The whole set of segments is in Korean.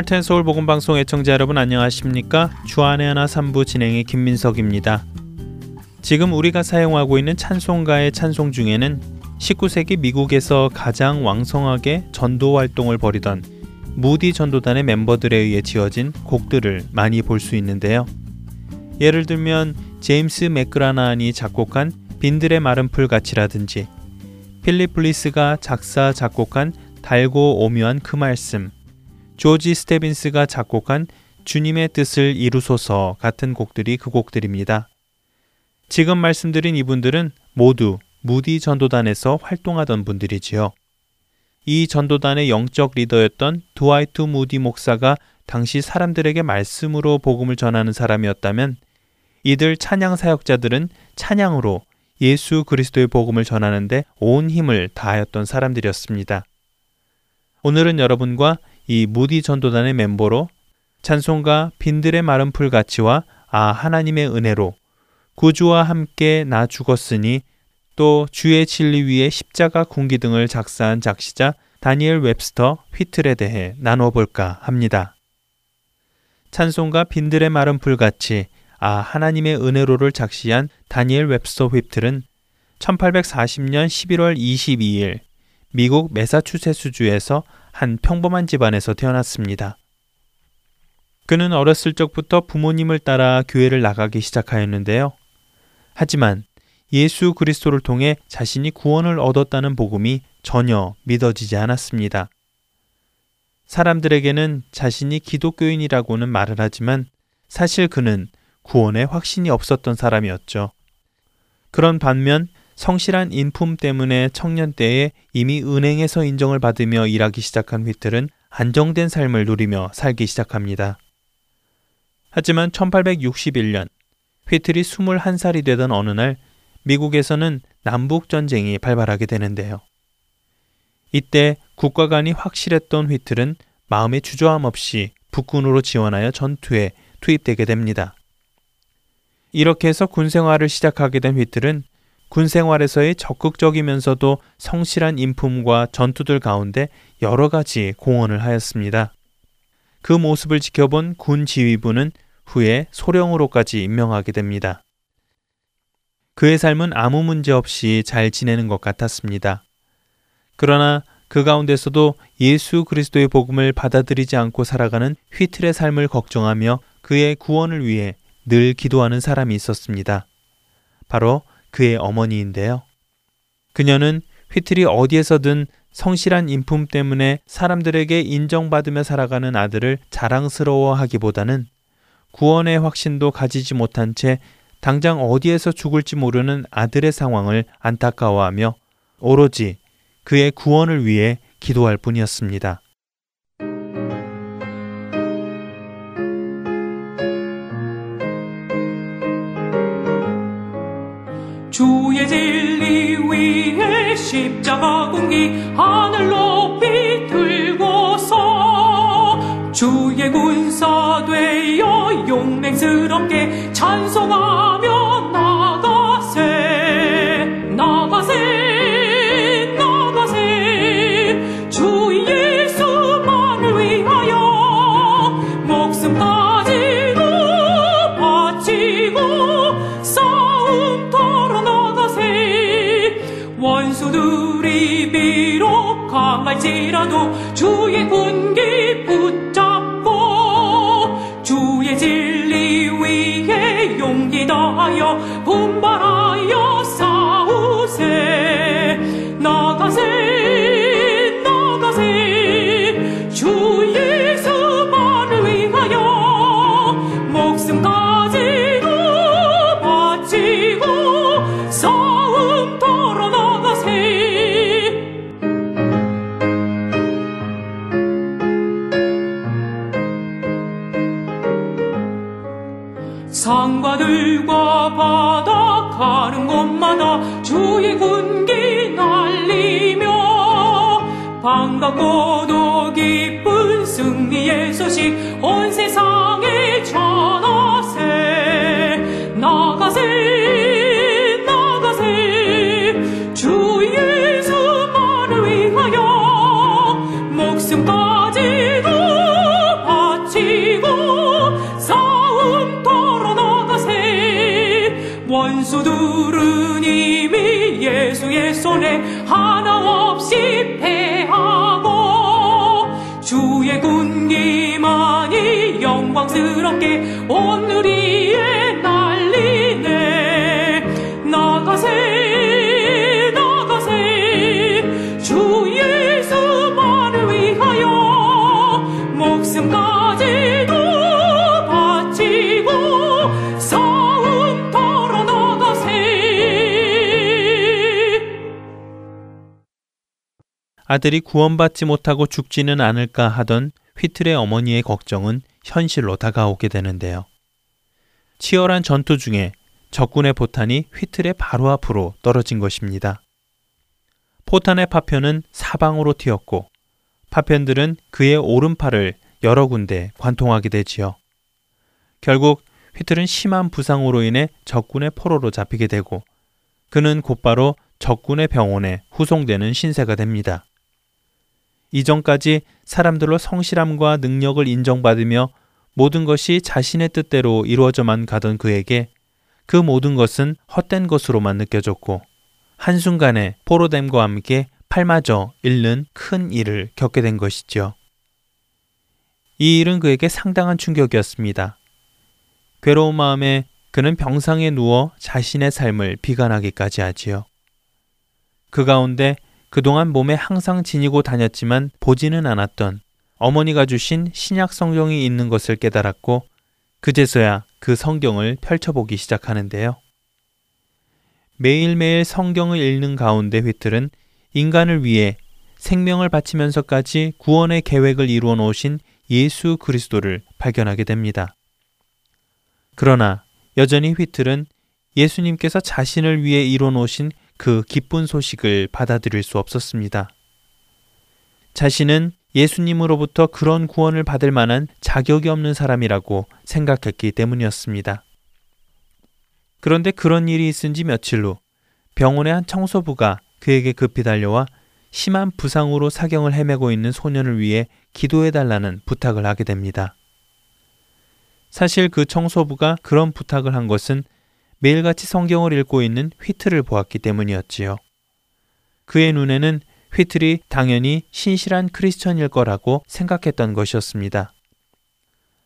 하트앤서울 복음방송 애청자 여러분 안녕하십니까? 주안의 하나 3부 진행의 김민석입니다. 지금 우리가 사용하고 있는 찬송가의 찬송 중에는 19세기 미국에서 가장 왕성하게 전도 활동을 벌이던 무디 전도단의 멤버들에 의해 지어진 곡들을 많이 볼 수 있는데요. 예를 들면 제임스 맥그라나한이 작곡한 빈들의 마른 풀 같이라든지 필립 블리스가 작사 작곡한 달고 오묘한 그 말씀 조지 스테빈스가 작곡한 주님의 뜻을 이루소서 같은 곡들이 그 곡들입니다. 지금 말씀드린 이분들은 모두 무디 전도단에서 활동하던 분들이지요. 이 전도단의 영적 리더였던 두아이트 무디 목사가 당시 사람들에게 말씀으로 복음을 전하는 사람이었다면 이들 찬양 사역자들은 찬양으로 예수 그리스도의 복음을 전하는데 온 힘을 다하였던 사람들이었습니다. 오늘은 여러분과 이 무디 전도단의 멤버로 찬송가 빈들의 마른 풀 같이와 아 하나님의 은혜로 구주와 함께 나 죽었으니 또 주의 진리 위에 십자가 군기 등을 작사한 작시자 다니엘 웹스터 휘틀에 대해 나눠볼까 합니다. 찬송가 빈들의 마른 풀같이 아 하나님의 은혜로를 작시한 다니엘 웹스터 휘틀은 1840년 11월 22일 미국 메사추세츠주에서 한 평범한 집안에서 태어났습니다. 그는 어렸을 적부터 부모님을 따라 교회를 나가기 시작하였는데요. 하지만 예수 그리스도를 통해 자신이 구원을 얻었다는 복음이 전혀 믿어지지 않았습니다. 사람들에게는 자신이 기독교인이라고는 말을 하지만 사실 그는 구원에 확신이 없었던 사람이었죠. 그런 반면 성실한 인품 때문에 청년 때에 이미 은행에서 인정을 받으며 일하기 시작한 휘틀은 안정된 삶을 누리며 살기 시작합니다. 하지만 1861년 휘틀이 21살이 되던 어느 날 미국에서는 남북 전쟁이 발발하게 되는데요. 이때 국가 간이 확실했던 휘틀은 마음의 주저함 없이 북군으로 지원하여 전투에 투입되게 됩니다. 이렇게 해서 군 생활을 시작하게 된 휘틀은 군 생활에서의 적극적이면서도 성실한 인품과 전투들 가운데 여러 가지 공헌을 하였습니다. 그 모습을 지켜본 군 지휘부는 후에 소령으로까지 임명하게 됩니다. 그의 삶은 아무 문제 없이 잘 지내는 것 같았습니다. 그러나 그 가운데서도 예수 그리스도의 복음을 받아들이지 않고 살아가는 휘틀의 삶을 걱정하며 그의 구원을 위해 늘 기도하는 사람이 있었습니다. 바로 그의 어머니인데요. 그녀는 휘틀이 어디에서든 성실한 인품 때문에 사람들에게 인정받으며 살아가는 아들을 자랑스러워하기보다는 구원의 확신도 가지지 못한 채 당장 어디에서 죽을지 모르는 아들의 상황을 안타까워하며 오로지 그의 구원을 위해 기도할 뿐이었습니다. 주의 진리 위에 십자가 군기 하늘 높이 들고서 주의 군사 되어 용맹스럽게 찬송하며 지라도 주의 군기 붙잡고 주의 진리 위에 용기 다하여 분발하 아들이 구원받지 못하고 죽지는 않을까 하던 휘틀의 어머니의 걱정은 현실로 다가오게 되는데요. 치열한 전투 중에 적군의 포탄이 휘틀의 바로 앞으로 떨어진 것입니다. 포탄의 파편은 사방으로 튀었고 파편들은 그의 오른팔을 여러 군데 관통하게 되지요. 결국 휘틀은 심한 부상으로 인해 적군의 포로로 잡히게 되고 그는 곧바로 적군의 병원에 후송되는 신세가 됩니다. 이전까지 사람들로 성실함과 능력을 인정받으며 모든 것이 자신의 뜻대로 이루어져만 가던 그에게 그 모든 것은 헛된 것으로만 느껴졌고 한순간에 포로됨과 함께 팔마저 잃는 큰 일을 겪게 된 것이죠. 이 일은 그에게 상당한 충격이었습니다. 괴로운 마음에 그는 병상에 누워 자신의 삶을 비관하기까지 하지요. 그 가운데 그동안 몸에 항상 지니고 다녔지만 보지는 않았던 어머니가 주신 신약 성경이 있는 것을 깨달았고 그제서야 그 성경을 펼쳐보기 시작하는데요. 매일매일 성경을 읽는 가운데 휘틀은 인간을 위해 생명을 바치면서까지 구원의 계획을 이루어 놓으신 예수 그리스도를 발견하게 됩니다. 그러나 여전히 휘틀은 예수님께서 자신을 위해 이루어 놓으신 그 기쁜 소식을 받아들일 수 없었습니다. 자신은 예수님으로부터 그런 구원을 받을 만한 자격이 없는 사람이라고 생각했기 때문이었습니다. 그런데 그런 일이 있은 지 며칠 후 병원의 한 청소부가 그에게 급히 달려와 심한 부상으로 사경을 헤매고 있는 소년을 위해 기도해 달라는 부탁을 하게 됩니다. 사실 그 청소부가 그런 부탁을 한 것은 매일같이 성경을 읽고 있는 휘트를 보았기 때문이었지요. 그의 눈에는 휘틀이 당연히 신실한 크리스천일 거라고 생각했던 것이었습니다.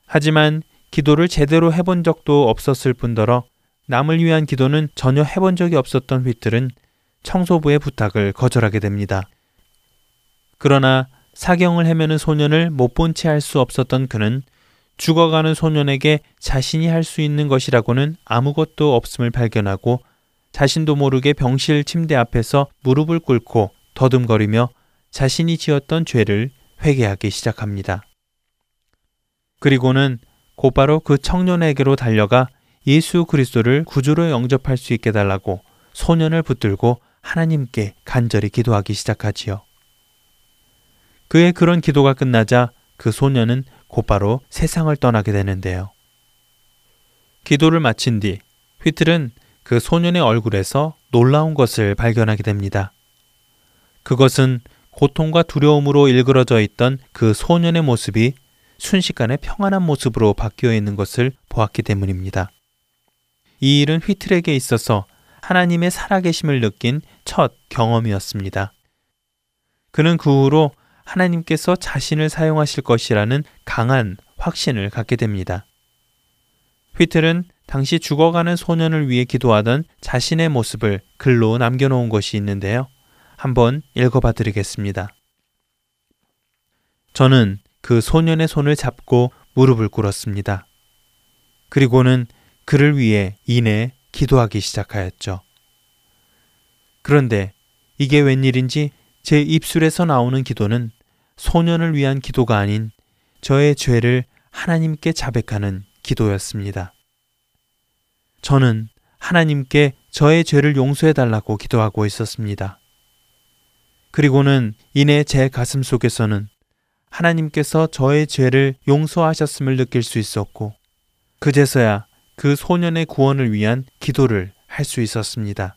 하지만 기도를 제대로 해본 적도 없었을 뿐더러 남을 위한 기도는 전혀 해본 적이 없었던 휘틀은 청소부의 부탁을 거절하게 됩니다. 그러나 사경을 헤매는 소년을 못 본 채 할 수 없었던 그는 죽어가는 소년에게 자신이 할 수 있는 것이라고는 아무것도 없음을 발견하고 자신도 모르게 병실 침대 앞에서 무릎을 꿇고 더듬거리며 자신이 지었던 죄를 회개하기 시작합니다. 그리고는 곧바로 그 청년에게로 달려가 예수 그리스도를 구주로 영접할 수 있게 달라고 소년을 붙들고 하나님께 간절히 기도하기 시작하지요. 그의 그런 기도가 끝나자 그 소년은 곧바로 세상을 떠나게 되는데요. 기도를 마친 뒤 휘틀은 그 소년의 얼굴에서 놀라운 것을 발견하게 됩니다. 그것은 고통과 두려움으로 일그러져 있던 그 소년의 모습이 순식간에 평안한 모습으로 바뀌어 있는 것을 보았기 때문입니다. 이 일은 휘틀에게 있어서 하나님의 살아계심을 느낀 첫 경험이었습니다. 그는 그 후로 하나님께서 자신을 사용하실 것이라는 강한 확신을 갖게 됩니다. 휘틀은 당시 죽어가는 소년을 위해 기도하던 자신의 모습을 글로 남겨놓은 것이 있는데요. 한번 읽어봐 드리겠습니다. 저는 그 소년의 손을 잡고 무릎을 꿇었습니다. 그리고는 그를 위해 이내 기도하기 시작하였죠. 그런데 이게 웬일인지 제 입술에서 나오는 기도는 소년을 위한 기도가 아닌 저의 죄를 하나님께 자백하는 기도였습니다. 저는 하나님께 저의 죄를 용서해 달라고 기도하고 있었습니다. 그리고는 이내 제 가슴 속에서는 하나님께서 저의 죄를 용서하셨음을 느낄 수 있었고, 그제서야 그 소년의 구원을 위한 기도를 할 수 있었습니다.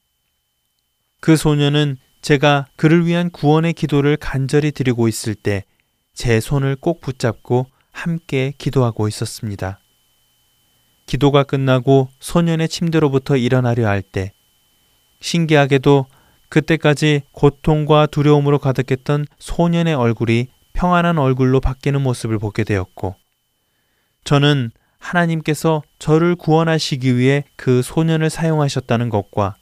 그 소년은 제가 그를 위한 구원의 기도를 간절히 드리고 있을 때 제 손을 꼭 붙잡고 함께 기도하고 있었습니다. 기도가 끝나고 소년의 침대로부터 일어나려 할 때 신기하게도 그때까지 고통과 두려움으로 가득했던 소년의 얼굴이 평안한 얼굴로 바뀌는 모습을 보게 되었고, 저는 하나님께서 저를 구원하시기 위해 그 소년을 사용하셨다는 것과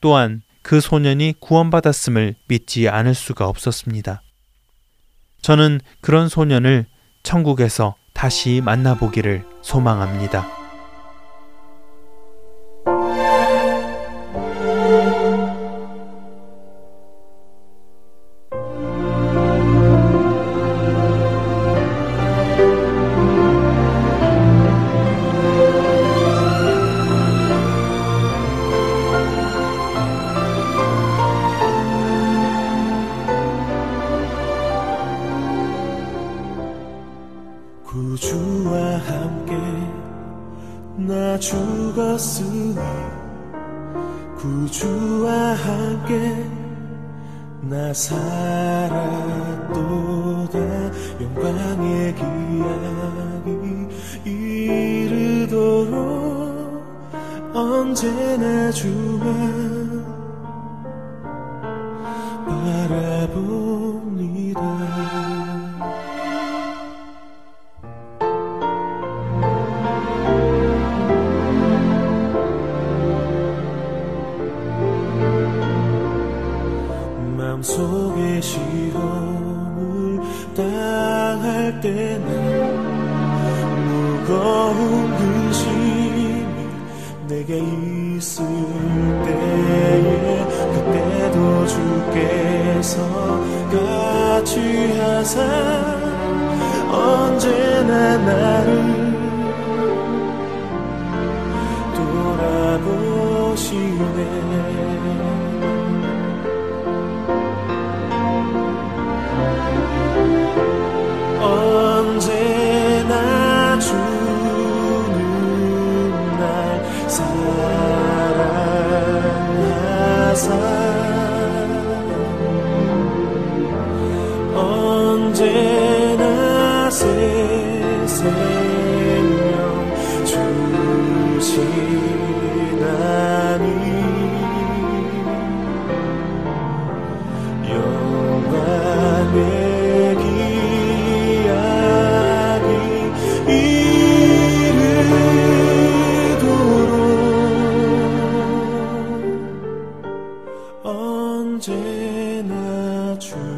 또한 그 소년이 구원받았음을 믿지 않을 수가 없었습니다. 저는 그런 소년을 천국에서 다시 만나보기를 소망합니다. 언제나 주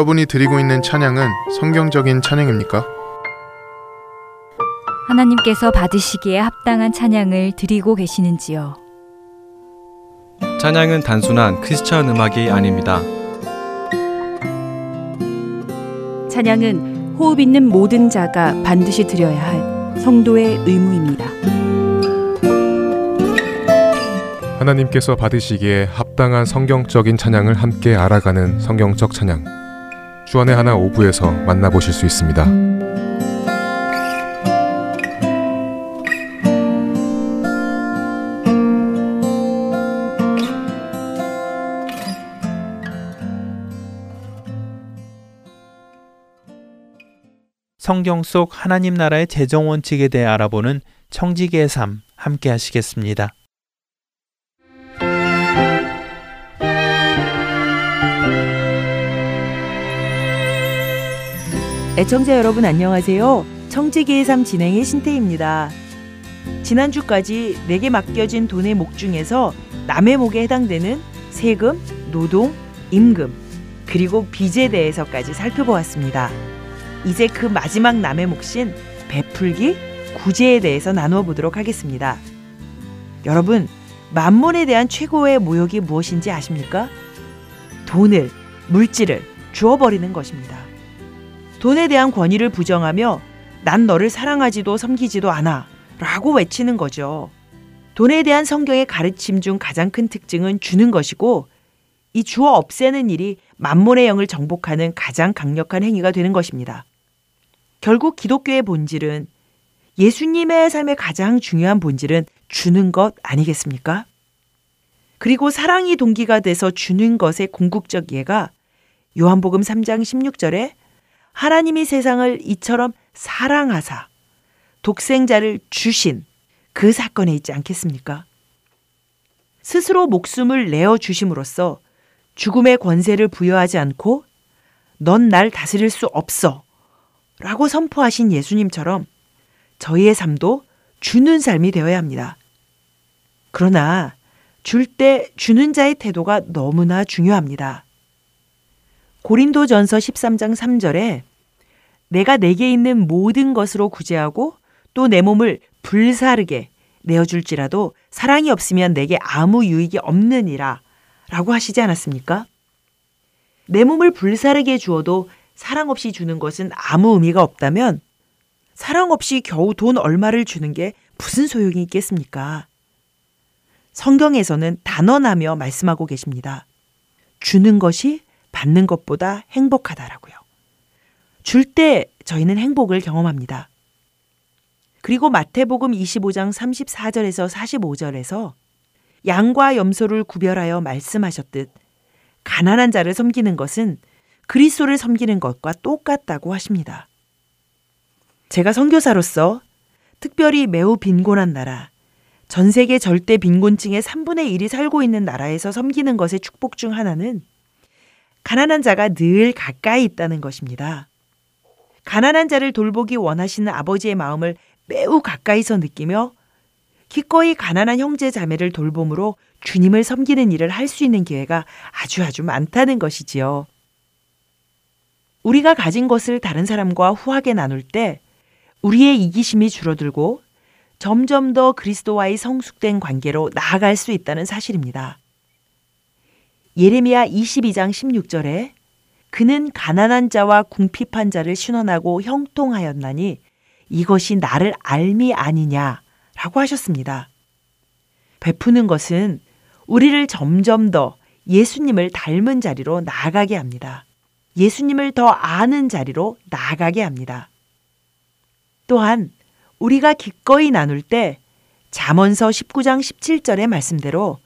여러분이 드리고 있는 찬양은 성경적인 찬양입니까? 하나님께서 받으시기에 합당한 찬양을 드리고 계시는지요? 찬양은 단순한 크리스천 음악이 아닙니다. 찬양은 호흡 있는 모든 자가 반드시 드려야 할 성도의 의무입니다. 하나님께서 받으시기에 합당한 성경적인 찬양을 함께 알아가는 성경적 찬양. 주안의 하나 오부에서 만나보실 수 있습니다. 성경 속 하나님 나라의 재정 원칙에 대해 알아보는 청지기의 삶 함께 하시겠습니다. 애청자 여러분 안녕하세요. 청지기의 삶 진행의 신태입니다. 지난주까지 내게 맡겨진 돈의 목 중에서 남의 목에 해당되는 세금, 노동, 임금, 그리고 빚에 대해서까지 살펴보았습니다. 이제 그 마지막 남의 몫인 베풀기, 구제에 대해서 나누어 보도록 하겠습니다. 여러분, 만몬에 대한 최고의 모욕이 무엇인지 아십니까? 돈을, 물질을 주어버리는 것입니다. 돈에 대한 권위를 부정하며 난 너를 사랑하지도 섬기지도 않아 라고 외치는 거죠. 돈에 대한 성경의 가르침 중 가장 큰 특징은 주는 것이고 이 주어 없애는 일이 만몬의 영을 정복하는 가장 강력한 행위가 되는 것입니다. 결국 기독교의 본질은 예수님의 삶의 가장 중요한 본질은 주는 것 아니겠습니까? 그리고 사랑이 동기가 돼서 주는 것의 궁극적 이해가 요한복음 3장 16절에 하나님이 세상을 이처럼 사랑하사 독생자를 주신 그 사건에 있지 않겠습니까? 스스로 목숨을 내어 주심으로써 죽음의 권세를 부여하지 않고 넌 날 다스릴 수 없어 라고 선포하신 예수님처럼 저희의 삶도 주는 삶이 되어야 합니다. 그러나 줄 때 주는 자의 태도가 너무나 중요합니다. 고린도전서 13장 3절에 내가 내게 있는 모든 것으로 구제하고 또 내 몸을 불사르게 내어줄지라도 사랑이 없으면 내게 아무 유익이 없느니라 라고 하시지 않았습니까? 내 몸을 불사르게 주어도 사랑 없이 주는 것은 아무 의미가 없다면 사랑 없이 겨우 돈 얼마를 주는 게 무슨 소용이 있겠습니까? 성경에서는 단언하며 말씀하고 계십니다. 주는 것이 받는 것보다 행복하다라고요. 줄 때 저희는 행복을 경험합니다. 그리고 마태복음 25장 34절에서 45절에서 양과 염소를 구별하여 말씀하셨듯 가난한 자를 섬기는 것은 그리스도를 섬기는 것과 똑같다고 하십니다. 제가 선교사로서 특별히 매우 빈곤한 나라, 전 세계 절대 빈곤층의 3분의 1이 살고 있는 나라에서 섬기는 것의 축복 중 하나는 가난한 자가 늘 가까이 있다는 것입니다. 가난한 자를 돌보기 원하시는 아버지의 마음을 매우 가까이서 느끼며 기꺼이 가난한 형제 자매를 돌봄으로 주님을 섬기는 일을 할 수 있는 기회가 아주 아주 많다는 것이지요. 우리가 가진 것을 다른 사람과 후하게 나눌 때 우리의 이기심이 줄어들고 점점 더 그리스도와의 성숙된 관계로 나아갈 수 있다는 사실입니다. 예레미야 22장 16절에 그는 가난한 자와 궁핍한 자를 신원하고 형통하였나니 이것이 나를 알미 아니냐라고 하셨습니다. 베푸는 것은 우리를 점점 더 예수님을 닮은 자리로 나아가게 합니다. 예수님을 더 아는 자리로 나아가게 합니다. 또한 우리가 기꺼이 나눌 때 잠언서 19장 17절의 말씀대로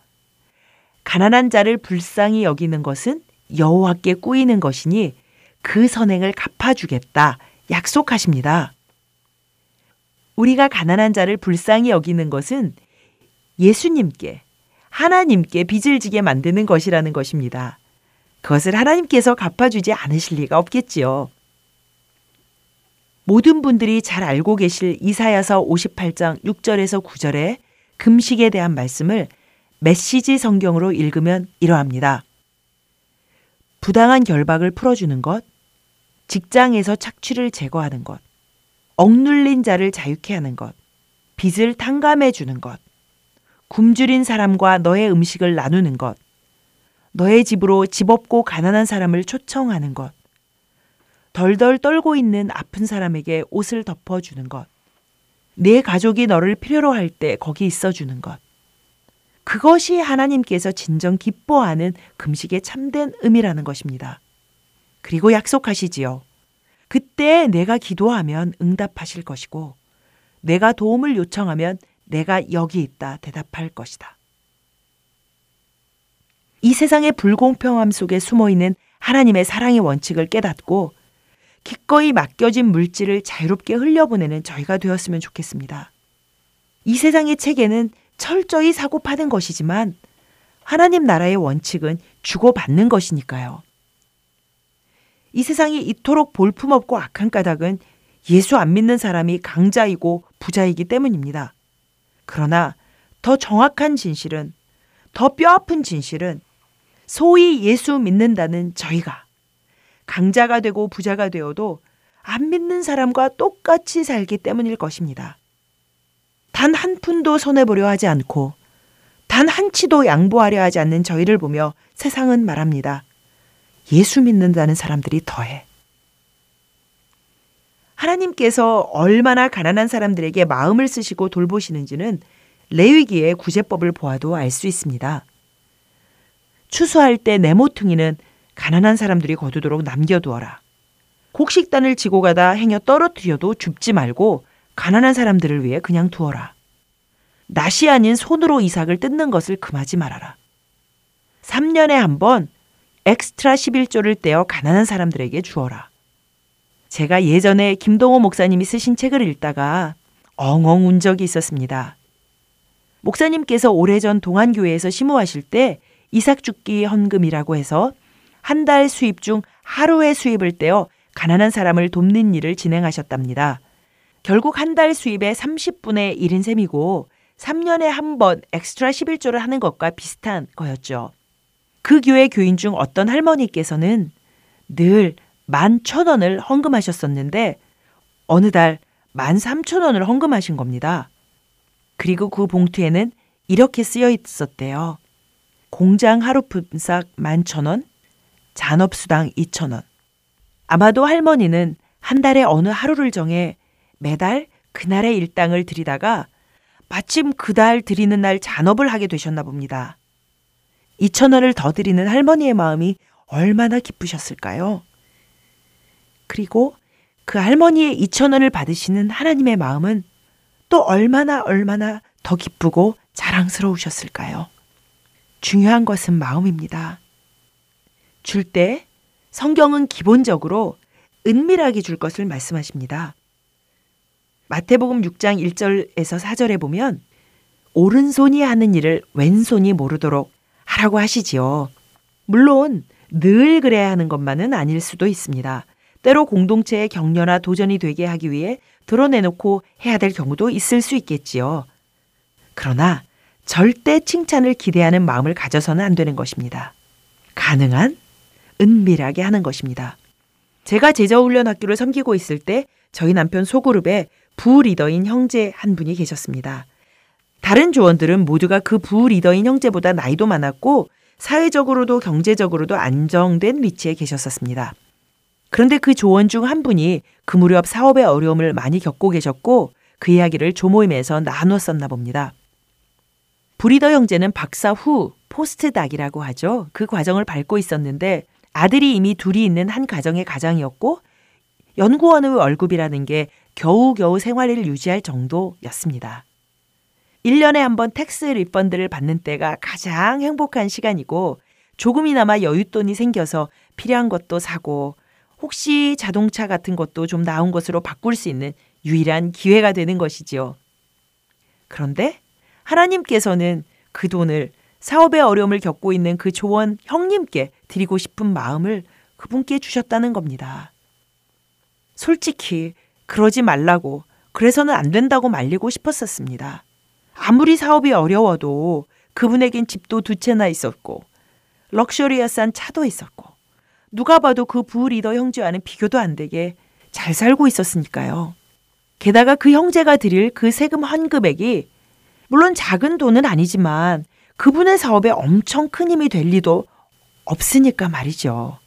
가난한 자를 불쌍히 여기는 것은 여호와께 꾸이는 것이니 그 선행을 갚아주겠다 약속하십니다. 우리가 가난한 자를 불쌍히 여기는 것은 예수님께 하나님께 빚을 지게 만드는 것이라는 것입니다. 그것을 하나님께서 갚아주지 않으실 리가 없겠지요. 모든 분들이 잘 알고 계실 이사야서 58장 6절에서 9절의 금식에 대한 말씀을 메시지 성경으로 읽으면 이러합니다. 부당한 결박을 풀어주는 것, 직장에서 착취를 제거하는 것, 억눌린 자를 자유케 하는 것, 빚을 탕감해 주는 것, 굶주린 사람과 너의 음식을 나누는 것, 너의 집으로 집 없고 가난한 사람을 초청하는 것, 덜덜 떨고 있는 아픈 사람에게 옷을 덮어주는 것, 내 가족이 너를 필요로 할 때 거기 있어주는 것. 그것이 하나님께서 진정 기뻐하는 금식의 참된 의미라는 것입니다. 그리고 약속하시지요. 그때 내가 기도하면 응답하실 것이고, 내가 도움을 요청하면 내가 여기 있다 대답할 것이다. 이 세상의 불공평함 속에 숨어 있는 하나님의 사랑의 원칙을 깨닫고 기꺼이 맡겨진 물질을 자유롭게 흘려보내는 저희가 되었으면 좋겠습니다. 이 세상의 체계는 철저히 사고 파는 것이지만 하나님 나라의 원칙은 주고받는 것이니까요. 이 세상이 이토록 볼품없고 악한 까닭은 예수 안 믿는 사람이 강자이고 부자이기 때문입니다. 그러나 더 정확한 진실은, 더 뼈아픈 진실은 소위 예수 믿는다는 저희가 강자가 되고 부자가 되어도 안 믿는 사람과 똑같이 살기 때문일 것입니다. 단 한 푼도 손해보려 하지 않고 단 한 치도 양보하려 하지 않는 저희를 보며 세상은 말합니다. 예수 믿는다는 사람들이 더해. 하나님께서 얼마나 가난한 사람들에게 마음을 쓰시고 돌보시는지는 레위기의 구제법을 보아도 알 수 있습니다. 추수할 때내 모퉁이는 가난한 사람들이 거두도록 남겨두어라. 곡식단을 지고 가다 행여 떨어뜨려도 줍지 말고 가난한 사람들을 위해 그냥 두어라. 낫이 아닌 손으로 이삭을 뜯는 것을 금하지 말아라. 3년에 한 번 엑스트라 11조를 떼어 가난한 사람들에게 주어라. 제가 예전에 김동호 목사님이 쓰신 책을 읽다가 엉엉 운 적이 있었습니다. 목사님께서 오래전 동안교회에서 심호하실 때 이삭 죽기 헌금이라고 해서 한 달 수입 중 하루의 수입을 떼어 가난한 사람을 돕는 일을 진행하셨답니다. 결국 한 달 수입의 30분의 1인 셈이고 3년에 한 번 엑스트라 11조를 하는 것과 비슷한 거였죠. 그 교회 교인 중 어떤 할머니께서는 늘만천 원을 헌금하셨었는데 어느 달만 삼천 원을 헌금하신 겁니다. 그리고 그 봉투에는 이렇게 쓰여 있었대요. 공장 하루 품삯 만천 원, 잔업수당 이천 원. 아마도 할머니는 한 달에 어느 하루를 정해 매달 그날의 일당을 드리다가 마침 그달 드리는 날 잔업을 하게 되셨나 봅니다. 2천 원을 더 드리는 할머니의 마음이 얼마나 기쁘셨을까요? 그리고 그 할머니의 2천 원을 받으시는 하나님의 마음은 또 얼마나 얼마나 더 기쁘고 자랑스러우셨을까요? 중요한 것은 마음입니다. 줄 때 성경은 기본적으로 은밀하게 줄 것을 말씀하십니다. 마태복음 6장 1절에서 4절에 보면 오른손이 하는 일을 왼손이 모르도록 하라고 하시지요. 물론 늘 그래야 하는 것만은 아닐 수도 있습니다. 때로 공동체의 격려나 도전이 되게 하기 위해 드러내놓고 해야 될 경우도 있을 수 있겠지요. 그러나 절대 칭찬을 기대하는 마음을 가져서는 안 되는 것입니다. 가능한 은밀하게 하는 것입니다. 제가 제자훈련 학교를 섬기고 있을 때 저희 남편 소그룹에 부리더인 형제 한 분이 계셨습니다. 다른 조원들은 모두가 그 부리더인 형제보다 나이도 많았고 사회적으로도 경제적으로도 안정된 위치에 계셨었습니다. 그런데 그 조원 중 한 분이 그 무렵 사업의 어려움을 많이 겪고 계셨고 그 이야기를 조모임에서 나눴었나 봅니다. 브리더 형제는 박사 후 postdoc이라고 하죠. 그 과정을 밟고 있었는데 아들이 이미 둘이 있는 한 가정의 가장이었고 연구원의 월급이라는 게 겨우겨우 생활을 유지할 정도였습니다. 1년에 한 번 tax refund를 받는 때가 가장 행복한 시간이고 조금이나마 여윳돈이 생겨서 필요한 것도 사고 혹시 자동차 같은 것도 좀 나은 것으로 바꿀 수 있는 유일한 기회가 되는 것이지요. 그런데 하나님께서는 그 돈을 사업의 어려움을 겪고 있는 그 조원 형님께 드리고 싶은 마음을 그분께 주셨다는 겁니다. 솔직히 그러지 말라고 그래서는 안 된다고 말리고 싶었었습니다. 아무리 사업이 어려워도 그분에겐 집도 두 채나 있었고 럭셔리어스한 차도 있었고 누가 봐도 그 부리더 형제와는 비교도 안 되게 잘 살고 있었으니까요. 게다가 그 형제가 드릴 그 세금 환급액이 물론 작은 돈은 아니지만 그분의 사업에 엄청 큰 힘이 될 리도 없으니까 말이죠.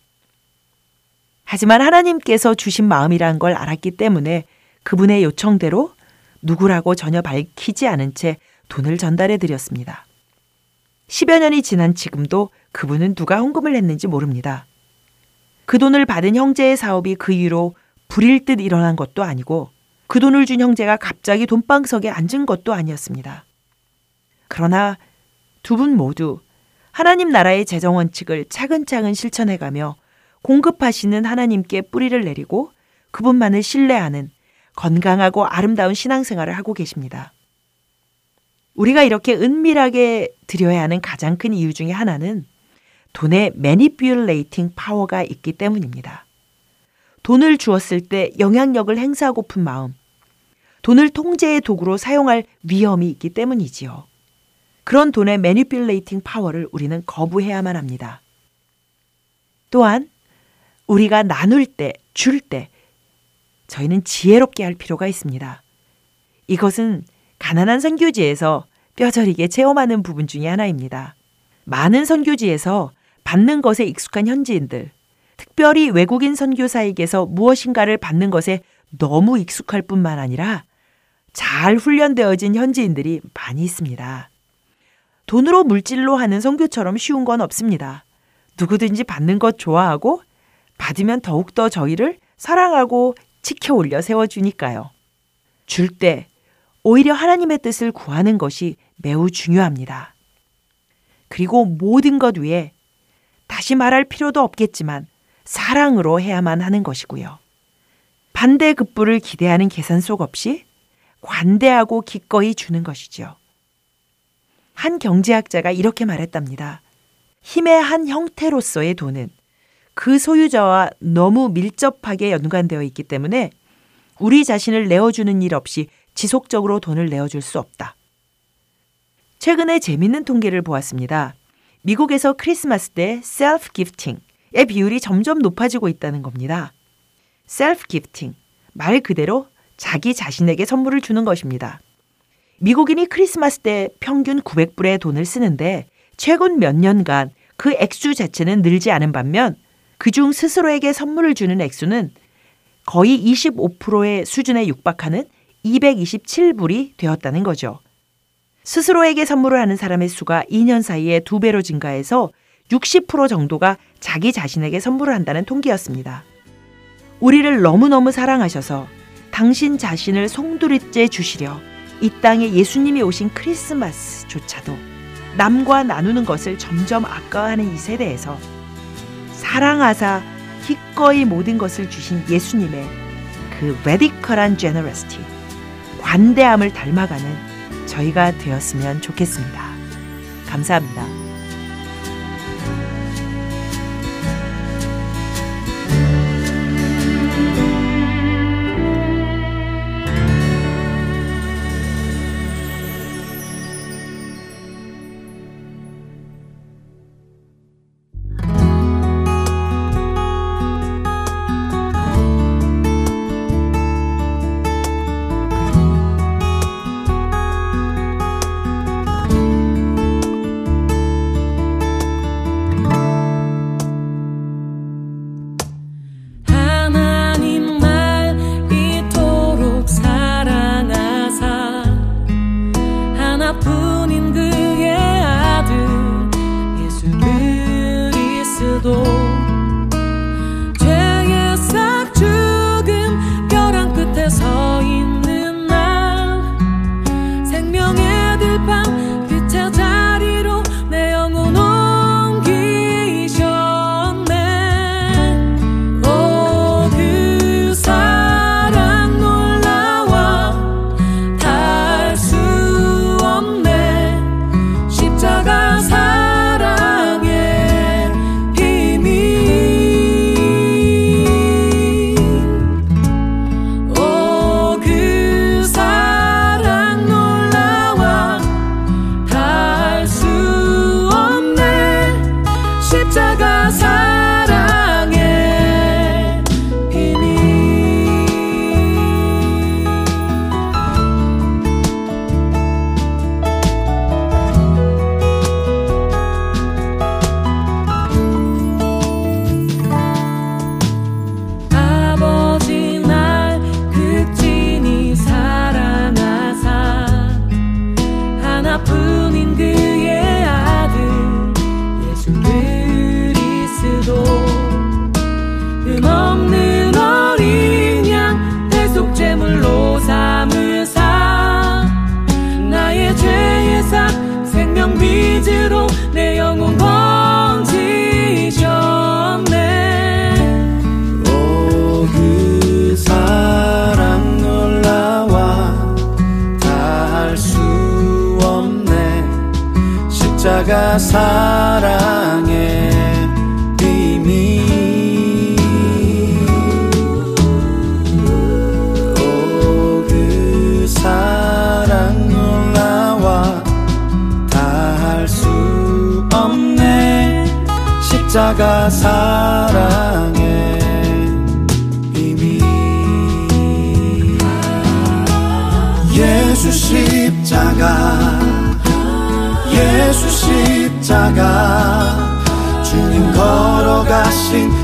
하지만 하나님께서 주신 마음이란 걸 알았기 때문에 그분의 요청대로 누구라고 전혀 밝히지 않은 채 돈을 전달해 드렸습니다. 10여 년이 지난 지금도 그분은 누가 헌금을 했는지 모릅니다. 그 돈을 받은 형제의 사업이 그 이후로 불일 듯 일어난 것도 아니고 그 돈을 준 형제가 갑자기 돈방석에 앉은 것도 아니었습니다. 그러나 두 분 모두 하나님 나라의 재정 원칙을 차근차근 실천해가며 공급하시는 하나님께 뿌리를 내리고 그분만을 신뢰하는 건강하고 아름다운 신앙생활을 하고 계십니다. 우리가 이렇게 은밀하게 드려야 하는 가장 큰 이유 중에 하나는 돈의 manipulating power가 있기 때문입니다. 돈을 주었을 때 영향력을 행사하고픈 마음, 돈을 통제의 도구로 사용할 위험이 있기 때문이지요. 그런 돈의 manipulating power를 우리는 거부해야만 합니다. 또한 우리가 나눌 때, 줄 때, 저희는 지혜롭게 할 필요가 있습니다. 이것은 가난한 선교지에서 뼈저리게 체험하는 부분 중의 하나입니다. 많은 선교지에서 받는 것에 익숙한 현지인들, 특별히 외국인 선교사에게서 무엇인가를 받는 것에 너무 익숙할 뿐만 아니라 잘 훈련되어진 현지인들이 많이 있습니다. 돈으로 물질로 하는 선교처럼 쉬운 건 없습니다. 누구든지 받는 것 좋아하고 받으면 더욱더 저희를 사랑하고 지켜 올려 세워주니까요. 줄 때 오히려 하나님의 뜻을 구하는 것이 매우 중요합니다. 그리고 모든 것 위에 다시 말할 필요도 없겠지만 사랑으로 해야만 하는 것이고요. 반대 급부를 기대하는 계산 속 없이 관대하고 기꺼이 주는 것이죠. 한 경제학자가 이렇게 말했답니다. 힘의 한 형태로서의 돈은 그 소유자와 너무 밀접하게 연관되어 있기 때문에 우리 자신을 내어주는 일 없이 지속적으로 돈을 내어줄 수 없다. 최근에 재밌는 통계를 보았습니다. 미국에서 크리스마스 때 self gifting의 비율이 점점 높아지고 있다는 겁니다. self gifting, 말 그대로 자기 자신에게 선물을 주는 것입니다. 미국인이 크리스마스 때 평균 900불의 돈을 쓰는데 최근 몇 년간 그 액수 자체는 늘지 않은 반면 그중 스스로에게 선물을 주는 액수는 거의 25%의 수준에 육박하는 227불이 되었다는 거죠. 스스로에게 선물을 하는 사람의 수가 2년 사이에 두 배로 증가해서 60% 정도가 자기 자신에게 선물을 한다는 통계였습니다. 우리를 너무너무 사랑하셔서 당신 자신을 송두리째 주시려 이 땅에 예수님이 오신 크리스마스조차도 남과 나누는 것을 점점 아까워하는 이 세대에서 사랑하사 기꺼이 모든 것을 주신 예수님의 그 레디컬한 제너러시티, 관대함을 닮아가는 저희가 되었으면 좋겠습니다. 감사합니다.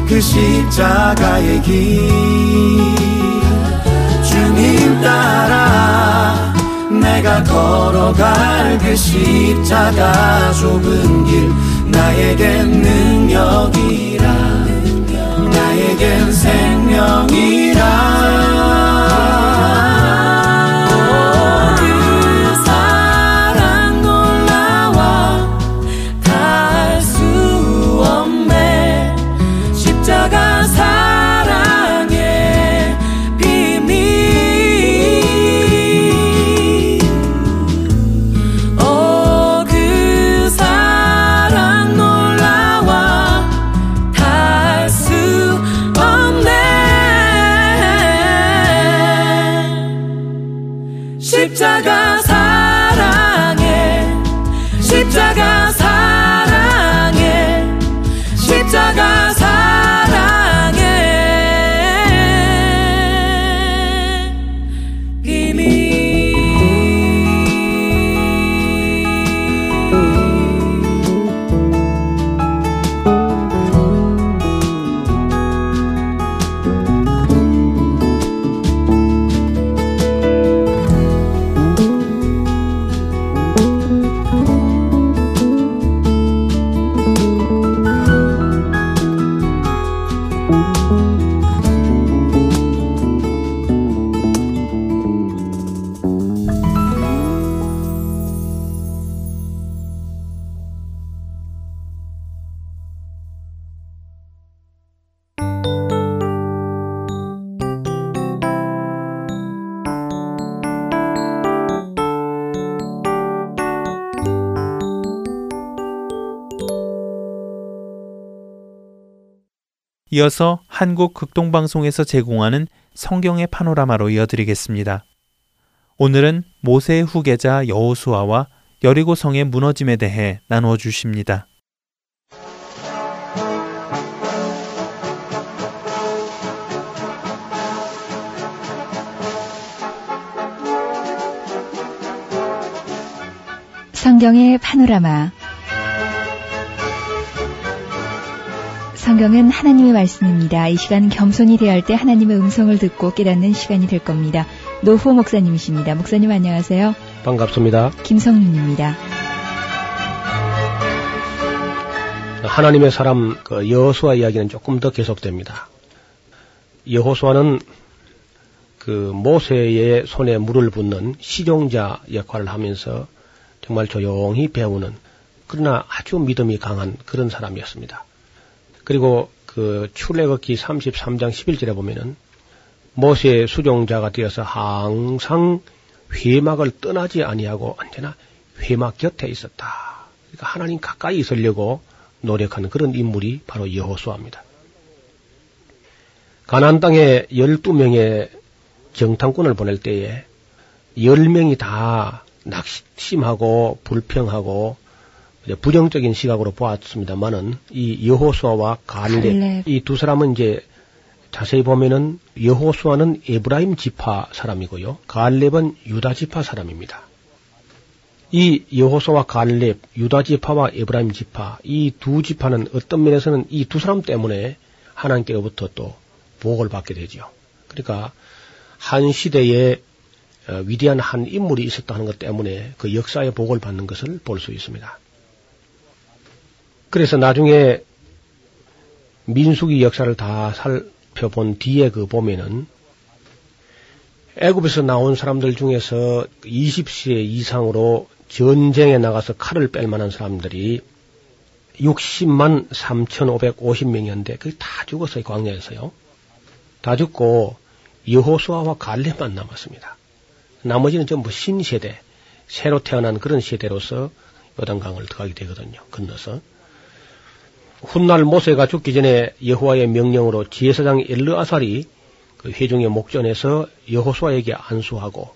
그 십자가의 길. 주님 따라 내가 걸어갈 그 십자가 좁은 길 나에겐 능력이라. 나에겐 생명이라 이어서 한국 극동방송에서 제공하는 성경의 파노라마로 이어드리겠습니다. 오늘은 모세의 후계자 여호수아와 여리고 성의 무너짐에 대해 나누어 주십니다. 성경의 파노라마 성경은 하나님의 말씀입니다. 이 시간 겸손히 대할 때 하나님의 음성을 듣고 깨닫는 시간이 될 겁니다. 노호 목사님이십니다. 목사님 안녕하세요. 반갑습니다. 김성윤입니다. 하나님의 사람 그 여호수아 이야기는 조금 더 계속됩니다. 여호수아는 그 모세의 손에 물을 붓는 시종자 역할을 하면서 정말 조용히 배우는 그러나 아주 믿음이 강한 그런 사람이었습니다. 그리고 그 출애굽기 33장 11절에 보면은 모세의 수종자가 되어서 항상 회막을 떠나지 아니하고 언제나 회막 곁에 있었다. 그러니까 하나님 가까이 있으려고 노력하는 그런 인물이 바로 여호수아입니다. 가나안 땅에 12명의 정탐꾼을 보낼 때에 10명이 다 낙심하고 불평하고 부정적인 시각으로 보았습니다만은 이 여호수아와 갈렙 이 두 사람은 이제 자세히 보면은 여호수아는 에브라임 지파 사람이고요. 갈렙은 유다 지파 사람입니다. 이 여호수아와 갈렙, 유다 지파와 에브라임 지파 이 두 지파는 어떤 면에서는 이 두 사람 때문에 하나님께로부터 또 복을 받게 되죠. 그러니까 한 시대에 어, 위대한 한 인물이 있었다는 것 때문에 그 역사의 복을 받는 것을 볼 수 있습니다. 그래서 나중에 민수기 역사를 다 살펴본 뒤에 그 보면은 애굽에서 나온 사람들 중에서 20세 이상으로 전쟁에 나가서 칼을 뺄 만한 사람들이 60만 3,550명이었는데 그게 다 죽었어요 광야에서요. 다 죽고 여호수아와 갈렙만 남았습니다. 나머지는 전부 신세대, 새로 태어난 그런 세대로서 요단강을 들어가게 되거든요. 건너서. 훗날 모세가 죽기 전에 여호와의 명령으로 지혜사장 엘르아살이 그 회중의 목전에서 여호수아에게 안수하고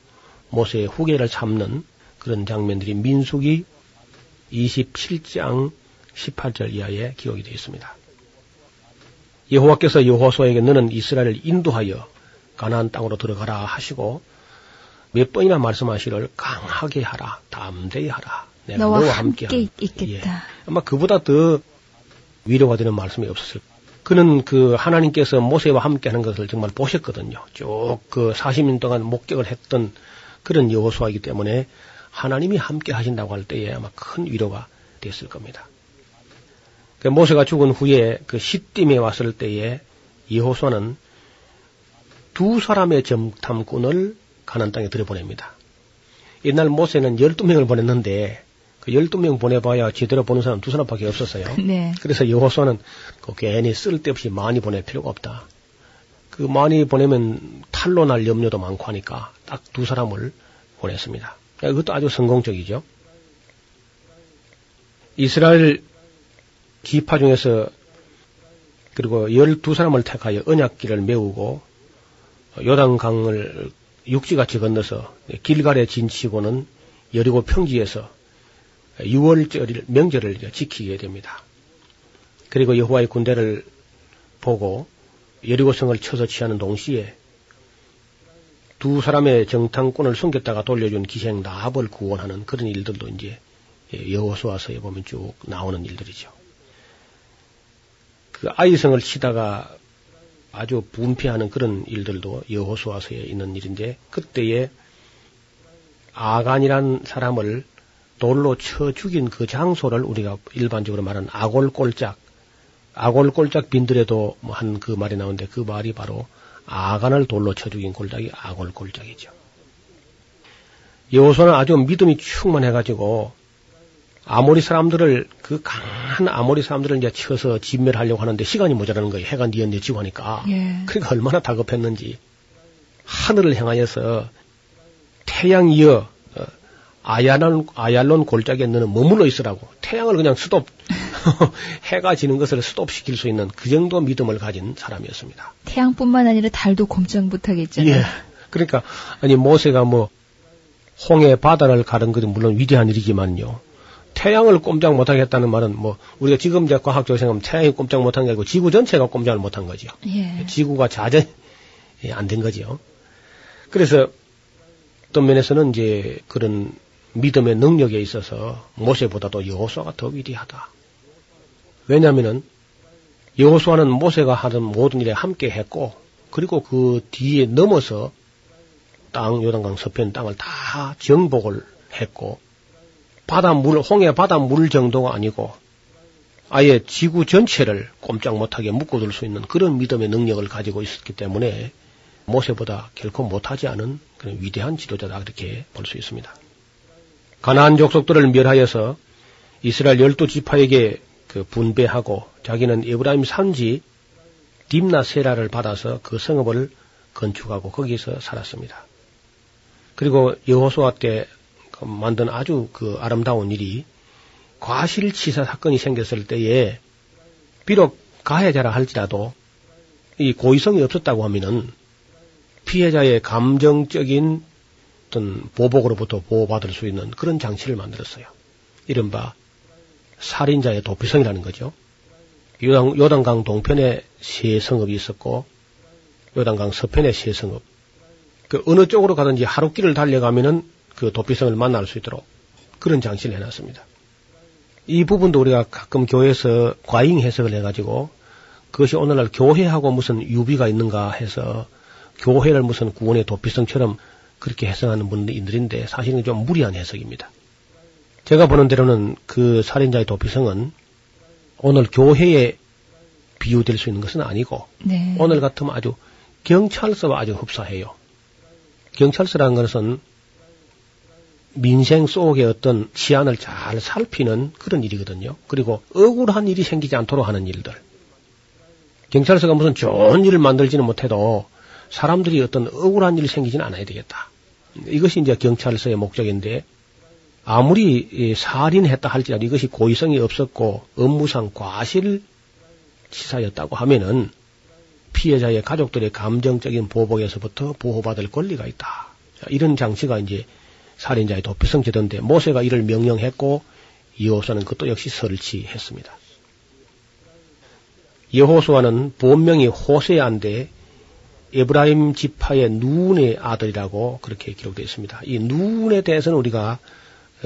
모세의 후계를 참는 그런 장면들이 민숙이 27장 18절 이하에 기록이 되어 있습니다. 여호와께서 여호수아에게 너는 이스라엘을 인도하여 가나안 땅으로 들어가라 하시고 몇 번이나 말씀하시를 강하게 하라, 담대히 하라. 내가 너와, 너와 함께, 함께 있- 있겠다. 예. 아마 그보다 더 위로가 되는 말씀이 없었을 그는 그 하나님께서 모세와 함께 하는 것을 정말 보셨거든요. 쭉 그 40년 동안 목격을 했던 그런 여호수아이기 때문에 하나님이 함께 하신다고 할 때에 아마 큰 위로가 됐을 겁니다. 그 모세가 죽은 후에 그 시딤에 왔을 때에 여호수아는 두 사람의 정탐꾼을 가난 땅에 들여보냅니다. 옛날 모세는 12명을 보냈는데 그 12명 보내봐야 제대로 보는 사람 두 사람밖에 없었어요. 네. 그래서 여호수아는 그 괜히 쓸데없이 많이 보낼 필요가 없다. 그 많이 보내면 탈로 날 염려도 많고 하니까 딱 두 사람을 보냈습니다. 그것도 아주 성공적이죠. 이스라엘 기파 중에서 그리고 12사람을 택하여 언약길을 메우고 요단강을 육지같이 건너서 길갈에 진치고는 여리고 평지에서 6월절 명절을 지키게 됩니다. 그리고 여호와의 군대를 보고 여리고성을 쳐서 취하는 동시에 두 사람의 정탐꾼을 숨겼다가 돌려준 기생 나합을 구원하는 그런 일들도 이제 여호수아서에 보면 쭉 나오는 일들이죠. 그 아이성을 치다가 아주 분피하는 그런 일들도 여호수아서에 있는 일인데 그때에 아간이란 사람을 돌로 쳐 죽인 그 장소를 우리가 일반적으로 말하는 아골골짝, 아골골짝 빈들에도 한 그 말이 나오는데 그 말이 바로 아간을 돌로 쳐 죽인 골짝이 아골골짝이죠. 여호수아는 아주 믿음이 충만해가지고 아모리 사람들을 그 강한 아모리 사람들을 이제 쳐서 진멸하려고 하는데 시간이 모자라는 거예요. 해가 뉘엿뉘지고 하니까. 예. 그러니까 얼마나 다급했는지 하늘을 향하여서 태양 이어 어, 아얄론, 아얄론 골짜기에 너는 머물러 있으라고 태양을 그냥 스톱 해가 지는 것을 스톱시킬 수 있는 그 정도 믿음을 가진 사람이었습니다. 태양뿐만 아니라 달도 꼼짝 못하겠잖아요. 예. 그러니까 아니 모세가 뭐 홍해 바다를 가른 것이 물론 위대한 일이지만요. 태양을 꼼짝 못하겠다는 말은 뭐 우리가 지금 이제 과학적으로 생각하면 태양이 꼼짝 못한 게 아니고 지구 전체가 꼼짝을 못한 거죠. 예. 지구가 자전이 안 된 거죠. 그래서 어떤 면에서는 이제 그런 믿음의 능력에 있어서 모세보다도 여호수아가 더 위대하다. 왜냐하면은 여호수아는 모세가 하는 모든 일에 함께 했고 그리고 그 뒤에 넘어서 땅 요단강 서편 땅을 다 정복을 했고 바닷물 홍해 바닷물 정도가 아니고 아예 지구 전체를 꼼짝 못하게 묶어둘 수 있는 그런 믿음의 능력을 가지고 있었기 때문에 모세보다 결코 못하지 않은 그런 위대한 지도자다 그렇게 볼 수 있습니다. 가나안 족속들을 멸하여서 이스라엘 열두 지파에게 그 분배하고 자기는 에브라임 산지 딥나 세라를 받아서 그 성읍을 건축하고 거기서 살았습니다. 그리고 여호수아 때그 만든 아주 그 아름다운 일이 과실치사 사건이 생겼을 때에 비록 가해자라 할지라도 이 고의성이 없었다고 하면은 피해자의 감정적인 어떤 보복으로부터 보호받을 수 있는 그런 장치를 만들었어요. 이른바 살인자의 도피성이라는 거죠. 요단, 요단 강 동편에 세 성읍이 있었고 요단강 서편에 세 성읍. 그 어느 쪽으로 가든지 하루 길을 달려가면은 그 도피성을 만날 수 있도록 그런 장치를 해놨습니다. 이 부분도 우리가 가끔 교회에서 과잉 해석을 해가지고 그것이 오늘날 교회하고 무슨 유비가 있는가 해서 교회를 무슨 구원의 도피성처럼 그렇게 해석하는 분들인데 사실은 좀 무리한 해석입니다. 제가 보는 대로는 그 살인자의 도피성은 오늘 교회에 비유될 수 있는 것은 아니고 네. 오늘 같으면 아주 경찰서와 아주 흡사해요. 경찰서라는 것은 민생 속의 어떤 치안을 잘 살피는 그런 일이거든요. 그리고 억울한 일이 생기지 않도록 하는 일들. 경찰서가 무슨 좋은 일을 만들지는 못해도 사람들이 어떤 억울한 일이 생기지는 않아야 되겠다. 이것이 이제 경찰서의 목적인데 아무리 살인했다 할지라도 이것이 고의성이 없었고 업무상 과실 치사였다고 하면은 피해자의 가족들의 감정적인 보복에서부터 보호받을 권리가 있다. 이런 장치가 이제 살인자의 도피성 제도인데 모세가 이를 명령했고 여호수아는 그것도 역시 설치했습니다. 여호수아는 본명이 호세아인데 에브라임 지파의 누운의 아들이라고 그렇게 기록되어 있습니다. 이 누운에 대해서는 우리가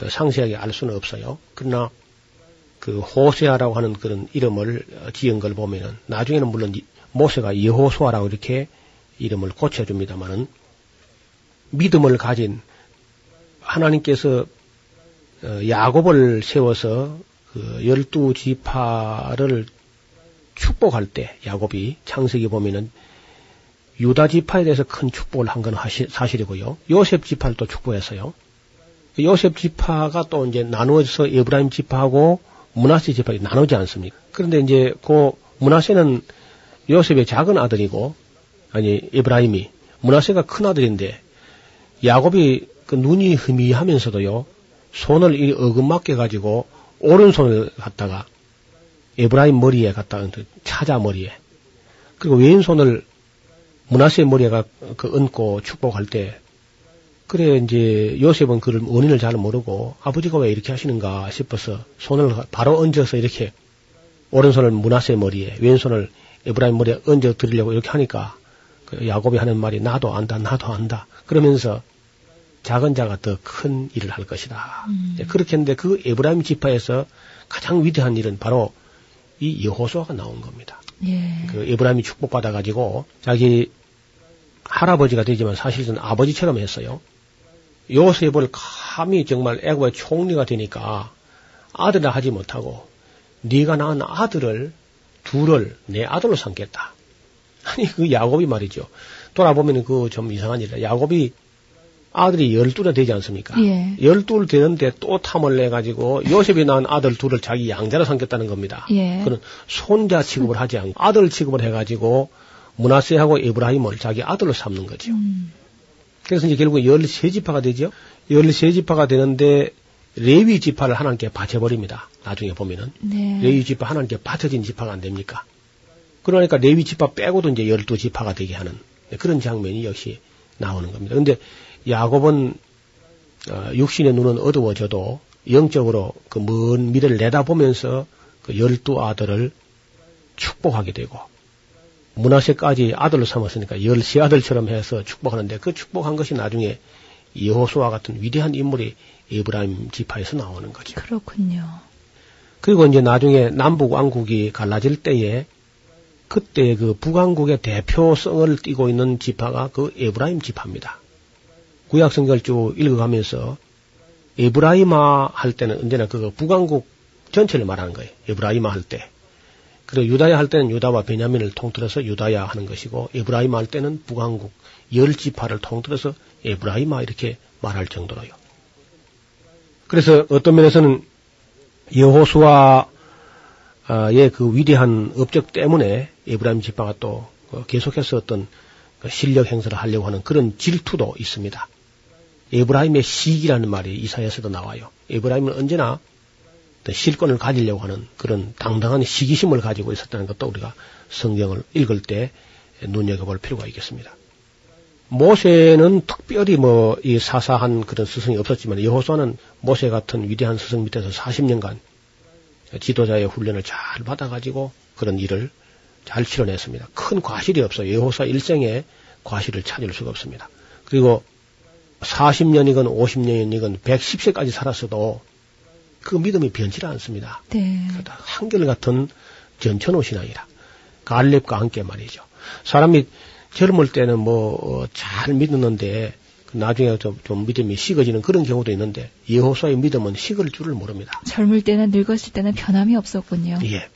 어, 상세하게 알 수는 없어요. 그러나 그 호세아라고 하는 그런 이름을 지은 걸 보면은 나중에는 물론 모세가 여호수아라고 이렇게 이름을 고쳐줍니다만은 믿음을 가진 하나님께서 어, 야곱을 세워서 그 열두 지파를 축복할 때 야곱이 창세기 보면은 유다 지파에 대해서 큰 축복을 한 건 사실이고요. 요셉 지파를 또 축복했어요. 요셉 지파가 또 이제 나누어서 에브라임 지파하고 므낫세 지파가 나누지 않습니까? 그런데 이제 그 므낫세는 요셉의 작은 아들이고 아니 에브라임이 므낫세가 큰 아들인데 야곱이 그 눈이 희미하면서도요 손을 이 어긋맞게 가지고 오른손을 갖다가 에브라임 머리에 갖다가 찾아 머리에 그리고 왼손을 므낫세 머리에가 그 얹고 축복할 때 그래 이제 요셉은 그를 원인을 잘 모르고 아버지가 왜 이렇게 하시는가 싶어서 손을 바로 얹어서 이렇게 오른손을 문하세 머리에 왼손을 에브라임 머리에 얹어 드리려고 이렇게 하니까 그 야곱이 하는 말이 나도 안다 나도 안다 그러면서 작은 자가 더 큰 일을 할 것이다. 음. 그렇게 했는데 그 에브라임 지파에서 가장 위대한 일은 바로 이 여호수아가 나온 겁니다. 예. 그 에브라임이 축복받아 가지고 자기 할아버지가 되지만 사실은 아버지처럼 했어요. 요셉을 감히 정말 애굽의 총리가 되니까 아들을 하지 못하고 네가 낳은 아들을 둘을 내 아들로 삼겠다. 아니 그 야곱이 말이죠. 돌아보면 그 좀 이상한 일이다. 야곱이 아들이 열두나 되지 않습니까? 예. 열둘 되는데 또 탐을 내 가지고 요셉이 낳은 아들 둘을 자기 양자로 삼겠다는 겁니다. 예. 그는 손자 취급을 하지 않고 아들 취급을 해가지고 문하세하고 에브라임을 자기 아들로 삼는 거죠. 음. 그래서 이제 결국 13지파가 되죠. 13지파가 되는데 레위 지파를 하나님께 바쳐버립니다. 나중에 보면은. 네. 레위 지파 하나님께 바쳐진 지파가 안 됩니까? 그러니까 레위 지파 빼고도 이제 12지파가 되게 하는 그런 장면이 역시 나오는 겁니다. 근데 야곱은 어, 육신의 눈은 어두워져도 영적으로 그 먼 미래를 내다보면서 그 열두 아들을 축복하게 되고 문하세까지 아들로 삼았으니까 열세 아들처럼 해서 축복하는데 그 축복한 것이 나중에 여호수아 같은 위대한 인물이 에브라임 지파에서 나오는 거죠. 그렇군요. 그리고 이제 나중에 남북 왕국이 갈라질 때에 그때 그 북왕국의 대표성을 띠고 있는 지파가 그 에브라임 지파입니다. 구약 성경을 쭉 읽어가면서 에브라임아 할 때는 언제나 그 북왕국 전체를 말하는 거예요. 에브라임아 할 때. 그리고 유다야 할 때는 유다와 베냐민을 통틀어서 유다야 하는 것이고 에브라임 할 때는 북왕국 열 지파를 통틀어서 에브라임아 이렇게 말할 정도로요. 그래서 어떤 면에서는 여호수아의 그 위대한 업적 때문에 에브라임 지파가 또 계속해서 어떤 그 실력 행사를 하려고 하는 그런 질투도 있습니다. 에브라임의 시기라는 말이 이사야에서도 나와요. 에브라임은 언제나 실권을 가지려고 하는 그런 당당한 시기심을 가지고 있었다는 것도 우리가 성경을 읽을 때 눈여겨볼 필요가 있겠습니다. 모세는 특별히 뭐 이 사사한 그런 스승이 없었지만 여호수아는 모세 같은 위대한 스승 밑에서 40년간 지도자의 훈련을 잘 받아가지고 그런 일을 잘 치러냈습니다. 큰 과실이 없어요. 여호수아 일생에 과실을 찾을 수가 없습니다. 그리고 40년이건 50년이건 110세까지 살았어도 그 믿음이 변치 않습니다. 네. 한결같은 전천후 신앙이라. 갈렙과 함께 말이죠. 사람이 젊을 때는 뭐잘 어, 믿었는데 그 나중에 좀, 좀 믿음이 식어지는 그런 경우도 있는데 여호수아의 믿음은 식을 줄을 모릅니다. 젊을 때는 늙었을 때는 변함이 없었군요. 예.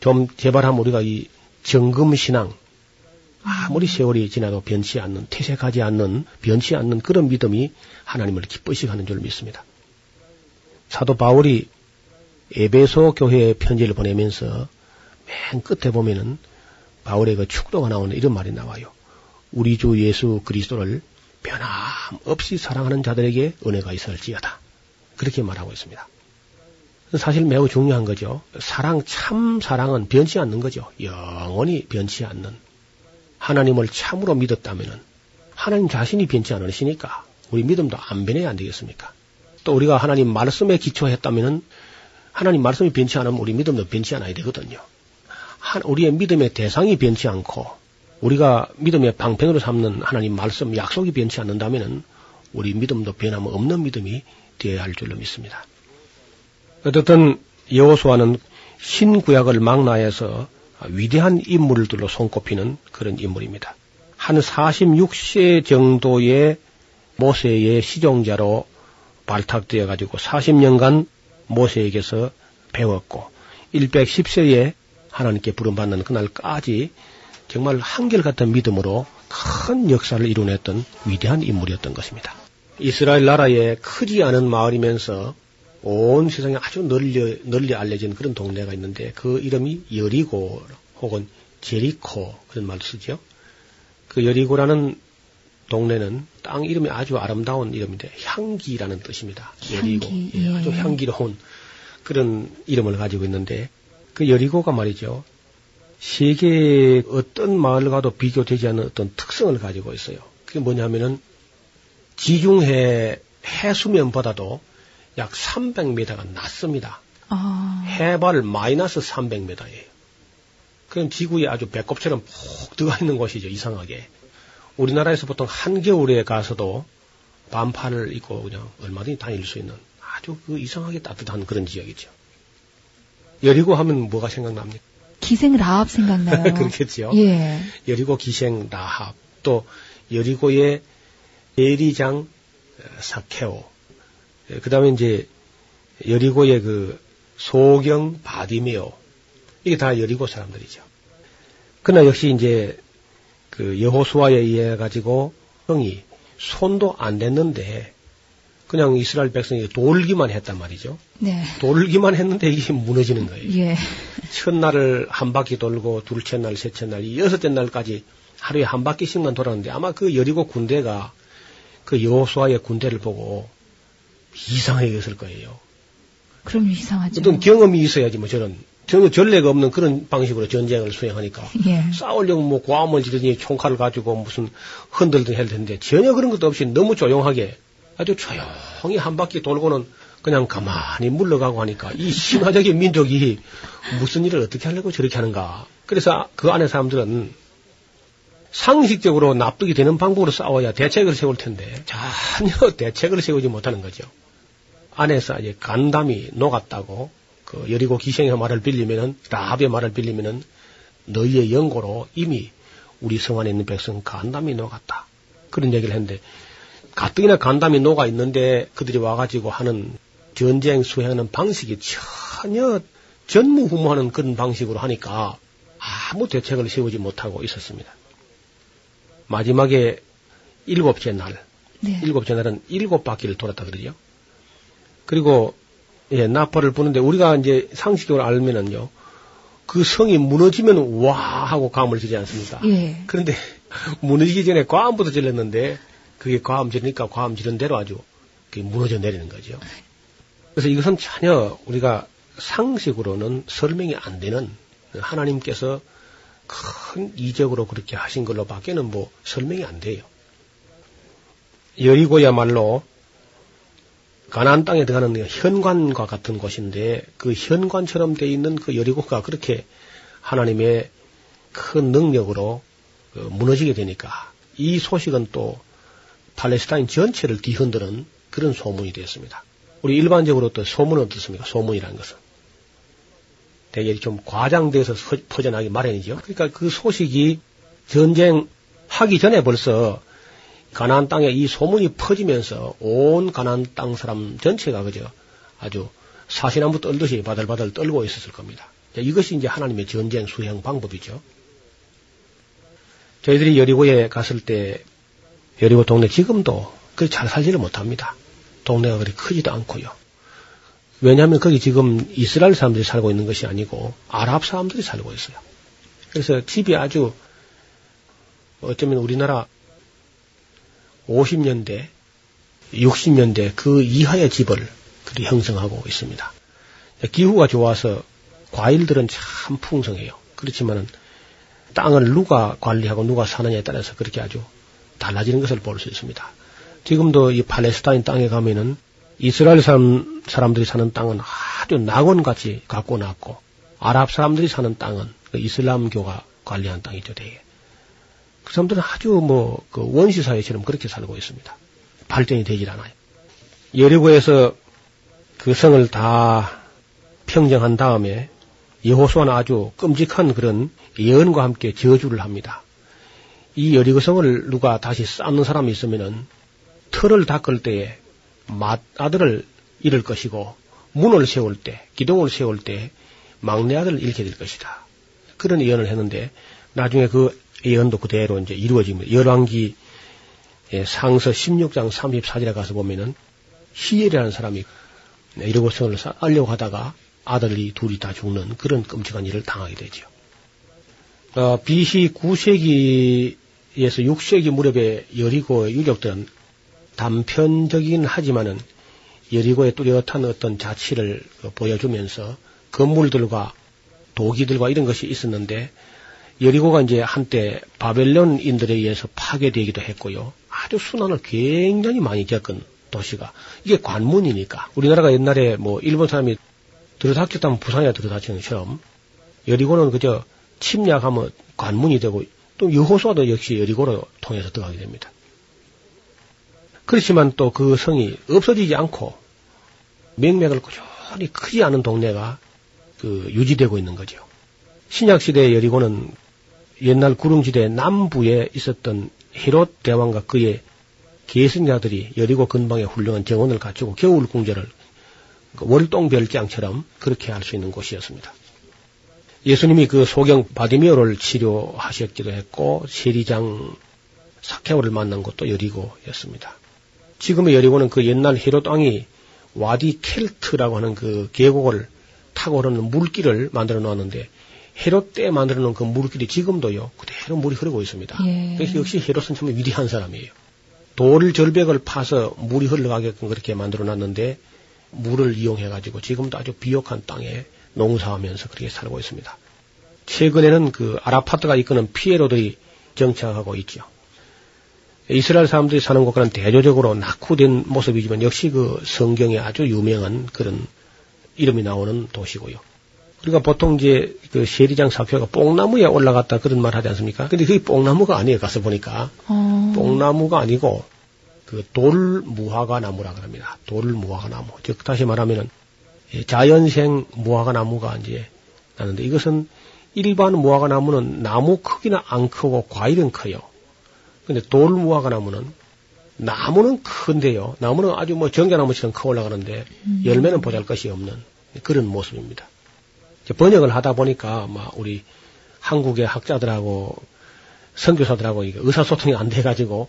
좀 제발하면 우리가 이 정금 신앙 아무리 세월이 지나도 변치 않는 퇴색하지 않는 변치 않는 그런 믿음이 하나님을 기쁘시게 하는 줄 믿습니다. 사도 바울이 에베소 교회에 편지를 보내면서 맨 끝에 보면은 바울의 그 축도가 나오는 이런 말이 나와요. 우리 주 예수 그리스도를 변함없이 사랑하는 자들에게 은혜가 있을지어다. 그렇게 말하고 있습니다. 사실 매우 중요한 거죠. 사랑, 참 사랑은 변치 않는 거죠. 영원히 변치 않는. 하나님을 참으로 믿었다면은 하나님 자신이 변치 않으시니까 우리 믿음도 안 변해야 안 되겠습니까? 또 우리가 하나님 말씀에 기초했다면은 하나님 말씀이 변치 않으면 우리 믿음도 변치 않아야 되거든요. 한- 우리의 믿음의 대상이 변치 않고 우리가 믿음의 방편으로 삼는 하나님 말씀 약속이 변치 않는다면은 우리 믿음도 변함 없는 믿음이 되어야 할 줄로 믿습니다. 어떻든 여호수아는 신구약을 망라해서 위대한 인물들로 손꼽히는 그런 인물입니다. 한 46세 정도의 모세의 시종자로 발탁되어 가지고 40년간 모세에게서 배웠고 110세에 하나님께 부름받는 그날까지 정말 한결같은 믿음으로 큰 역사를 이뤄냈던 위대한 인물이었던 것입니다. 이스라엘 나라의 크지 않은 마을이면서 온 세상에 아주 널리, 널리 알려진 그런 동네가 있는데 그 이름이 여리고 혹은 제리코 그런 말도 쓰죠. 그 여리고라는 동네는 땅 이름이 아주 아름다운 이름인데 향기라는 뜻입니다. 여리고 향기, 예, 예. 아주 향기로운 그런 이름을 가지고 있는데 그 여리고가 말이죠. 세계의 어떤 마을 가도 비교되지 않는 어떤 특성을 가지고 있어요. 그게 뭐냐면은 지중해 해수면보다도 약 300m가 낮습니다. 아, 해발 마이너스 300m예요. 그럼 지구에 아주 배꼽처럼 푹 들어가 있는 곳이죠, 이상하게. 우리나라에서 보통 한겨울에 가서도 반팔을 입고 그냥 얼마든지 다닐 수 있는 아주 그 이상하게 따뜻한 그런 지역이죠. 여리고 하면 뭐가 생각납니까? 기생 라합 생각나요. 그렇겠지요. 예. 여리고 기생 라합, 또 여리고의 예리장 어, 사케오, 그 다음에 이제 여리고의 그 소경 바디메오, 이게 다 여리고 사람들이죠. 그러나 역시 이제 그 여호수아에 의해 가지고 형이 손도 안 댔는데 그냥 이스라엘 백성이 돌기만 했단 말이죠. 네. 돌기만 했는데 이게 무너지는 거예요. 예. 첫날을 한 바퀴 돌고 둘째 날, 셋째 날, 이 여섯째 날까지 하루에 한 바퀴씩만 돌았는데 아마 그 여리고 군대가 그 여호수아의 군대를 보고 이상하게 여겼을 거예요. 그럼 이상하죠. 어떤 경험이 있어야지 뭐 저런 전혀 전례가 없는 그런 방식으로 전쟁을 수행하니까 예. 싸우려고 뭐 고함을 지르니 총칼을 가지고 무슨 흔들든 할 텐데 전혀 그런 것도 없이 너무 조용하게 아주 조용히 한 바퀴 돌고는 그냥 가만히 물러가고 하니까 이 신화적인 민족이 무슨 일을 어떻게 하려고 저렇게 하는가. 그래서 그 안에 사람들은 상식적으로 납득이 되는 방법으로 싸워야 대책을 세울 텐데 전혀 대책을 세우지 못하는 거죠. 안에서 이제 간담이 녹았다고 그 여리고 기생의 말을 빌리면은 라합의 말을 빌리면은 너희의 연고로 이미 우리 성 안에 있는 백성 간담이 녹았다. 그런 얘기를 했는데 가뜩이나 간담이 녹아 있는데 그들이 와가지고 하는 전쟁 수행하는 방식이 전혀 전무후무하는 그런 방식으로 하니까 아무 대책을 세우지 못하고 있었습니다. 마지막에 일곱째 날, 네. 일곱째 날은 일곱 바퀴를 돌았다 그러죠. 그리고 예, 나팔을 부는데 우리가 이제 상식적으로 알면은요. 그 성이 무너지면 와 하고 감을 지지 않습니까? 예. 그런데 무너지기 전에 과음부터 질렀는데 그게 과음 지르니까 과음 지른 대로 아주 그게 무너져 내리는 거죠. 그래서 이것은 전혀 우리가 상식으로는 설명이 안 되는 하나님께서 큰 이적으로 그렇게 하신 걸로 밖에는 뭐 설명이 안 돼요. 여리고야말로 가나안 땅에 들어가는 현관과 같은 곳인데 그 현관처럼 돼 있는 그 여리고가 그렇게 하나님의 큰 능력으로 그 무너지게 되니까 이 소식은 또 팔레스타인 전체를 뒤흔드는 그런 소문이 되었습니다. 우리 일반적으로 또 소문은 어떻습니까? 소문이라는 것은. 되게 좀 과장돼서 서- 퍼져나기 마련이죠. 그러니까 그 소식이 전쟁 하기 전에 벌써 가나안 땅에 이 소문이 퍼지면서 온 가나안 땅 사람 전체가 그저 아주 사시나무 떨듯이 바들바들 떨고 있었을 겁니다. 자, 이것이 이제 하나님의 전쟁 수행 방법이죠. 저희들이 여리고에 갔을 때 여리고 동네 지금도 그렇게 잘 살지를 못합니다. 동네가 그리 크지도 않고요. 왜냐하면 거기 지금 이스라엘 사람들이 살고 있는 것이 아니고 아랍 사람들이 살고 있어요. 그래서 집이 아주 어쩌면 우리나라 50년대, 60년대 그 이하의 집을 그리 형성하고 있습니다. 기후가 좋아서 과일들은 참 풍성해요. 그렇지만은 땅을 누가 관리하고 누가 사느냐에 따라서 그렇게 아주 달라지는 것을 볼 수 있습니다. 지금도 이 팔레스타인 땅에 가면은 이스라엘 사람, 사람들이 사는 땅은 아주 낙원같이 갖고 났고 아랍 사람들이 사는 땅은 그 이슬람교가 관리한 땅이죠, 대개. 그 사람들은 아주 뭐, 그 원시 사회처럼 그렇게 살고 있습니다. 발전이 되질 않아요. 예리고에서 그 성을 다 평정한 다음에 여호수아는 아주 끔찍한 그런 예언과 함께 저주를 합니다. 이 여리고성을 누가 다시 쌓는 사람이 있으면은 틀을 닦을 때에 맏 아들을 잃을 것이고 문을 세울 때, 기둥을 세울 때 막내 아들을 잃게 될 것이다. 그런 예언을 했는데 나중에 그 예언도 그대로 이제 이루어집니다. 열왕기 상서 16장 34절에 가서 보면은 히엘이라는 사람이 이러고성을 쌓으려고 하다가 아들이 둘이 다 죽는 그런 끔찍한 일을 당하게 되죠. 어, BC 9세기에서 6세기 무렵에 여리고의 유적들은 단편적이긴 하지만은 여리고의 뚜렷한 어떤 자치를 보여주면서 건물들과 도기들과 이런 것이 있었는데 여리고가 이제 한때 바벨론인들에 의해서 파괴되기도 했고요. 아주 순환을 굉장히 많이 겪은 도시가 이게 관문이니까 우리나라가 옛날에 뭐 일본 사람이 들어닥쳤다면 부산에 들어닥치는 것처럼 여리고는 그저 침략하면 관문이 되고 또 여호수아도 역시 여리고로 통해서 들어가게 됩니다. 그렇지만 또 그 성이 없어지지 않고 맥맥을 꾸준히 크지 않은 동네가 그 유지되고 있는 거죠. 신약 시대 여리고는 옛날 구릉지대 남부에 있었던 헤롯 대왕과 그의 계승자들이 여리고 근방에 훌륭한 정원을 갖추고 겨울 궁전을 그 월동별장처럼 그렇게 할 수 있는 곳이었습니다. 예수님이 그 소경 바디미오를 치료하셨기도 했고 세리장 사케오를 만난 곳도 여리고였습니다. 지금의 여리고는 그 옛날 헤롯 왕이 와디 켈트라고 하는 그 계곡을 타고 오르는 물길을 만들어 놓았는데 헤롯 때 만들어 놓은 그 물길이 지금도요 그대로 물이 흐르고 있습니다. 예. 그래서 역시 헤롯은 정말 위대한 사람이에요. 돌 절벽을 파서 물이 흘러가게끔 그렇게 만들어 놨는데 물을 이용해 가지고 지금도 아주 비옥한 땅에 농사하면서 그렇게 살고 있습니다. 최근에는 그 아라파트가 이끄는 피에로들이 정착하고 있죠. 이스라엘 사람들이 사는 곳과는 대조적으로 낙후된 모습이지만 역시 그 성경에 아주 유명한 그런 이름이 나오는 도시고요. 우리가 보통 이제 그 세리장 사표가 뽕나무에 올라갔다 그런 말 하지 않습니까? 근데 그게 뽕나무가 아니에요. 가서 보니까. 어. 뽕나무가 아니고 그 돌무화과 나무라 그럽니다. 돌무화과 나무. 즉 다시 말하면은 자연생 무화과 나무가 이제 나는데 이것은 일반 무화과 나무는 나무 크기는 안 크고 과일은 커요. 근데 돌 무화과 나무는 나무는 큰데요. 나무는 아주 뭐 정자나무처럼 커 올라가는데 음. 열매는 보잘 것이 없는 그런 모습입니다. 번역을 하다 보니까 막 우리 한국의 학자들하고 선교사들하고 이게 의사소통이 안 돼가지고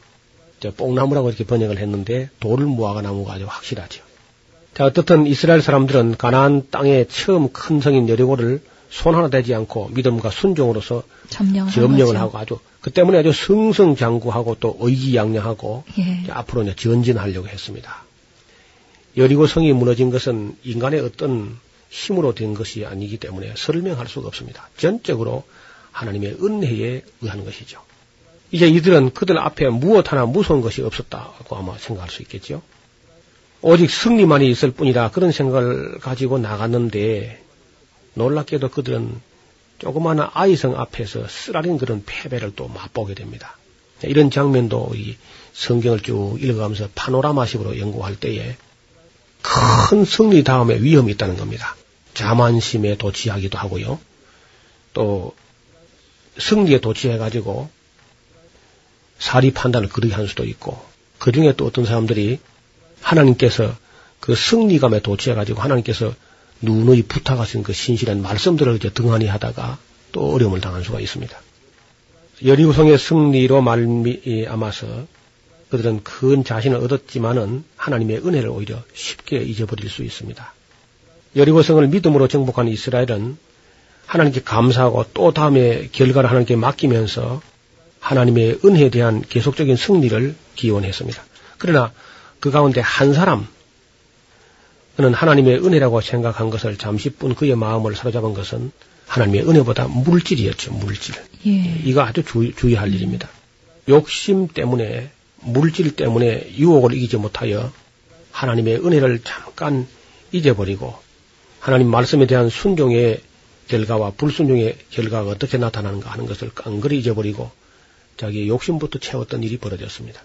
이제 뽕나무라고 이렇게 번역을 했는데 돌을 무화과 나무가 아주 확실하죠. 자 어떻든 이스라엘 사람들은 가나안 땅에 처음 큰 성인 여리고를 손 하나 대지 않고 믿음과 순종으로서 점령을, 점령을 한 하고 아주 그 때문에 아주 승승장구하고 또 의기양양하고 예. 이제 앞으로 이제 전진하려고 했습니다. 여리고 성이 무너진 것은 인간의 어떤 힘으로 된 것이 아니기 때문에 설명할 수가 없습니다. 전적으로 하나님의 은혜에 의한 것이죠. 이제 이들은 그들 앞에 무엇 하나 무서운 것이 없었다고 아마 생각할 수 있겠죠. 오직 승리만이 있을 뿐이라 그런 생각을 가지고 나갔는데 놀랍게도 그들은 조그마한 아이성 앞에서 쓰라린 그런 패배를 또 맛보게 됩니다. 이런 장면도 이 성경을 쭉 읽어가면서 파노라마식으로 연구할 때에 큰 승리 다음에 위험이 있다는 겁니다. 자만심에 도취하기도 하고요. 또 승리에 도취해가지고 사리 판단을 그르게 할 수도 있고 그 중에 또 어떤 사람들이 하나님께서 그 승리감에 도취해가지고 하나님께서 누누이 부탁하신 그 신실한 말씀들을 이제 등한히 하다가 또 어려움을 당할 수가 있습니다. 여리고성의 승리로 말미암아서 그들은 큰 자신을 얻었지만은 하나님의 은혜를 오히려 쉽게 잊어버릴 수 있습니다. 여리고성을 믿음으로 정복한 이스라엘은 하나님께 감사하고 또 다음에 결과를 하나님께 맡기면서 하나님의 은혜에 대한 계속적인 승리를 기원했습니다. 그러나 그 가운데 한 사람, 그는 하나님의 은혜라고 생각한 것을 잠시뿐 그의 마음을 사로잡은 것은 하나님의 은혜보다 물질이었죠, 물질. 예. 이거 아주 주, 주의할 일입니다. 욕심 때문에, 물질 때문에 유혹을 이기지 못하여 하나님의 은혜를 잠깐 잊어버리고 하나님 말씀에 대한 순종의 결과와 불순종의 결과가 어떻게 나타나는가 하는 것을 깡그리 잊어버리고 자기의 욕심부터 채웠던 일이 벌어졌습니다.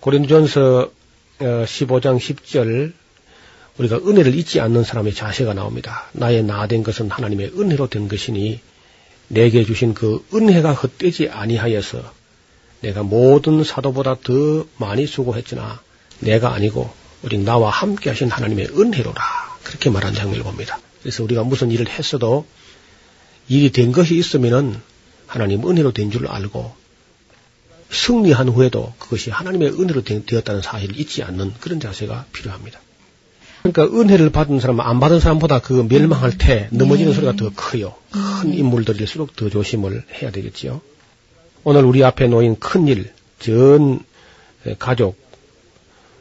고린도전서 15장 어, 10절 우리가 은혜를 잊지 않는 사람의 자세가 나옵니다. 나의 나된 것은 하나님의 은혜로 된 것이니 내게 주신 그 은혜가 헛되지 아니하여서 내가 모든 사도보다 더 많이 수고했으나 내가 아니고 우리 나와 함께 하신 하나님의 은혜로라. 그렇게 말한 장면을 봅니다. 그래서 우리가 무슨 일을 했어도 일이 된 것이 있으면은 하나님 은혜로 된 줄 알고 승리한 후에도 그것이 하나님의 은혜로 되었다는 사실을 잊지 않는 그런 자세가 필요합니다. 그러니까 은혜를 받은 사람, 안 받은 사람보다 그 멸망할 때 넘어지는 네. 소리가 더 커요. 큰 인물들일수록 더 조심을 해야 되겠지요. 오늘 우리 앞에 놓인 큰 일, 전 가족,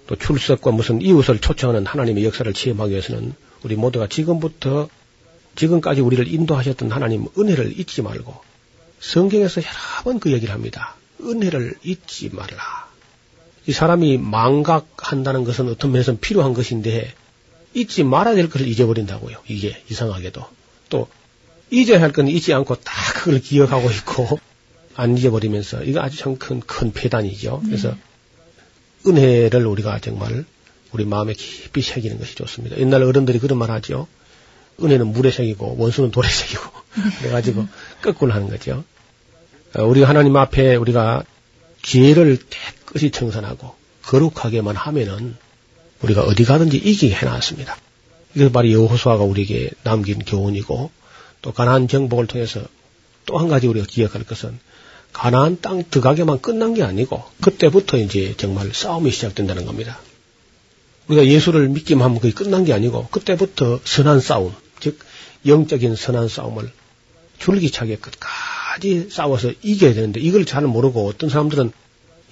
또 출석과 무슨 이웃을 초청하는 하나님의 역사를 체험하기 위해서는 우리 모두가 지금부터 지금까지 우리를 인도하셨던 하나님 은혜를 잊지 말고 성경에서 여러 번 그 얘기를 합니다. 은혜를 잊지 말라. 이 사람이 망각한다는 것은 어떤 면에서는 필요한 것인데 잊지 말아야 될 것을 잊어버린다고요. 이게 이상하게도. 또 잊어야 할 건 잊지 않고 딱 그걸 기억하고 있고 안 잊어버리면서 이거 아주 참 큰큰 폐단이죠. 그래서 네. 은혜를 우리가 정말 우리 마음에 깊이 새기는 것이 좋습니다. 옛날 어른들이 그런 말 하죠. 은혜는 물에 새기고 원수는 돌에 새기고 네. 그래가지고 거꾸로 하는 거죠. 어, 우리가 하나님 앞에 우리가 기회를 깨끗이 청산하고 거룩하게만 하면은 우리가 어디 가든지 이기게 해놨습니다. 이게 바로 여호수아가 우리에게 남긴 교훈이고 또 가나안 정복을 통해서 또 한 가지 우리가 기억할 것은 가나안 땅 들어가게만 끝난 게 아니고 그때부터 이제 정말 싸움이 시작된다는 겁니다. 우리가 예수를 믿기만 하면 그게 끝난 게 아니고 그때부터 선한 싸움, 즉 영적인 선한 싸움을 줄기차게 끝까지 싸워서 이겨야 되는데 이걸 잘 모르고 어떤 사람들은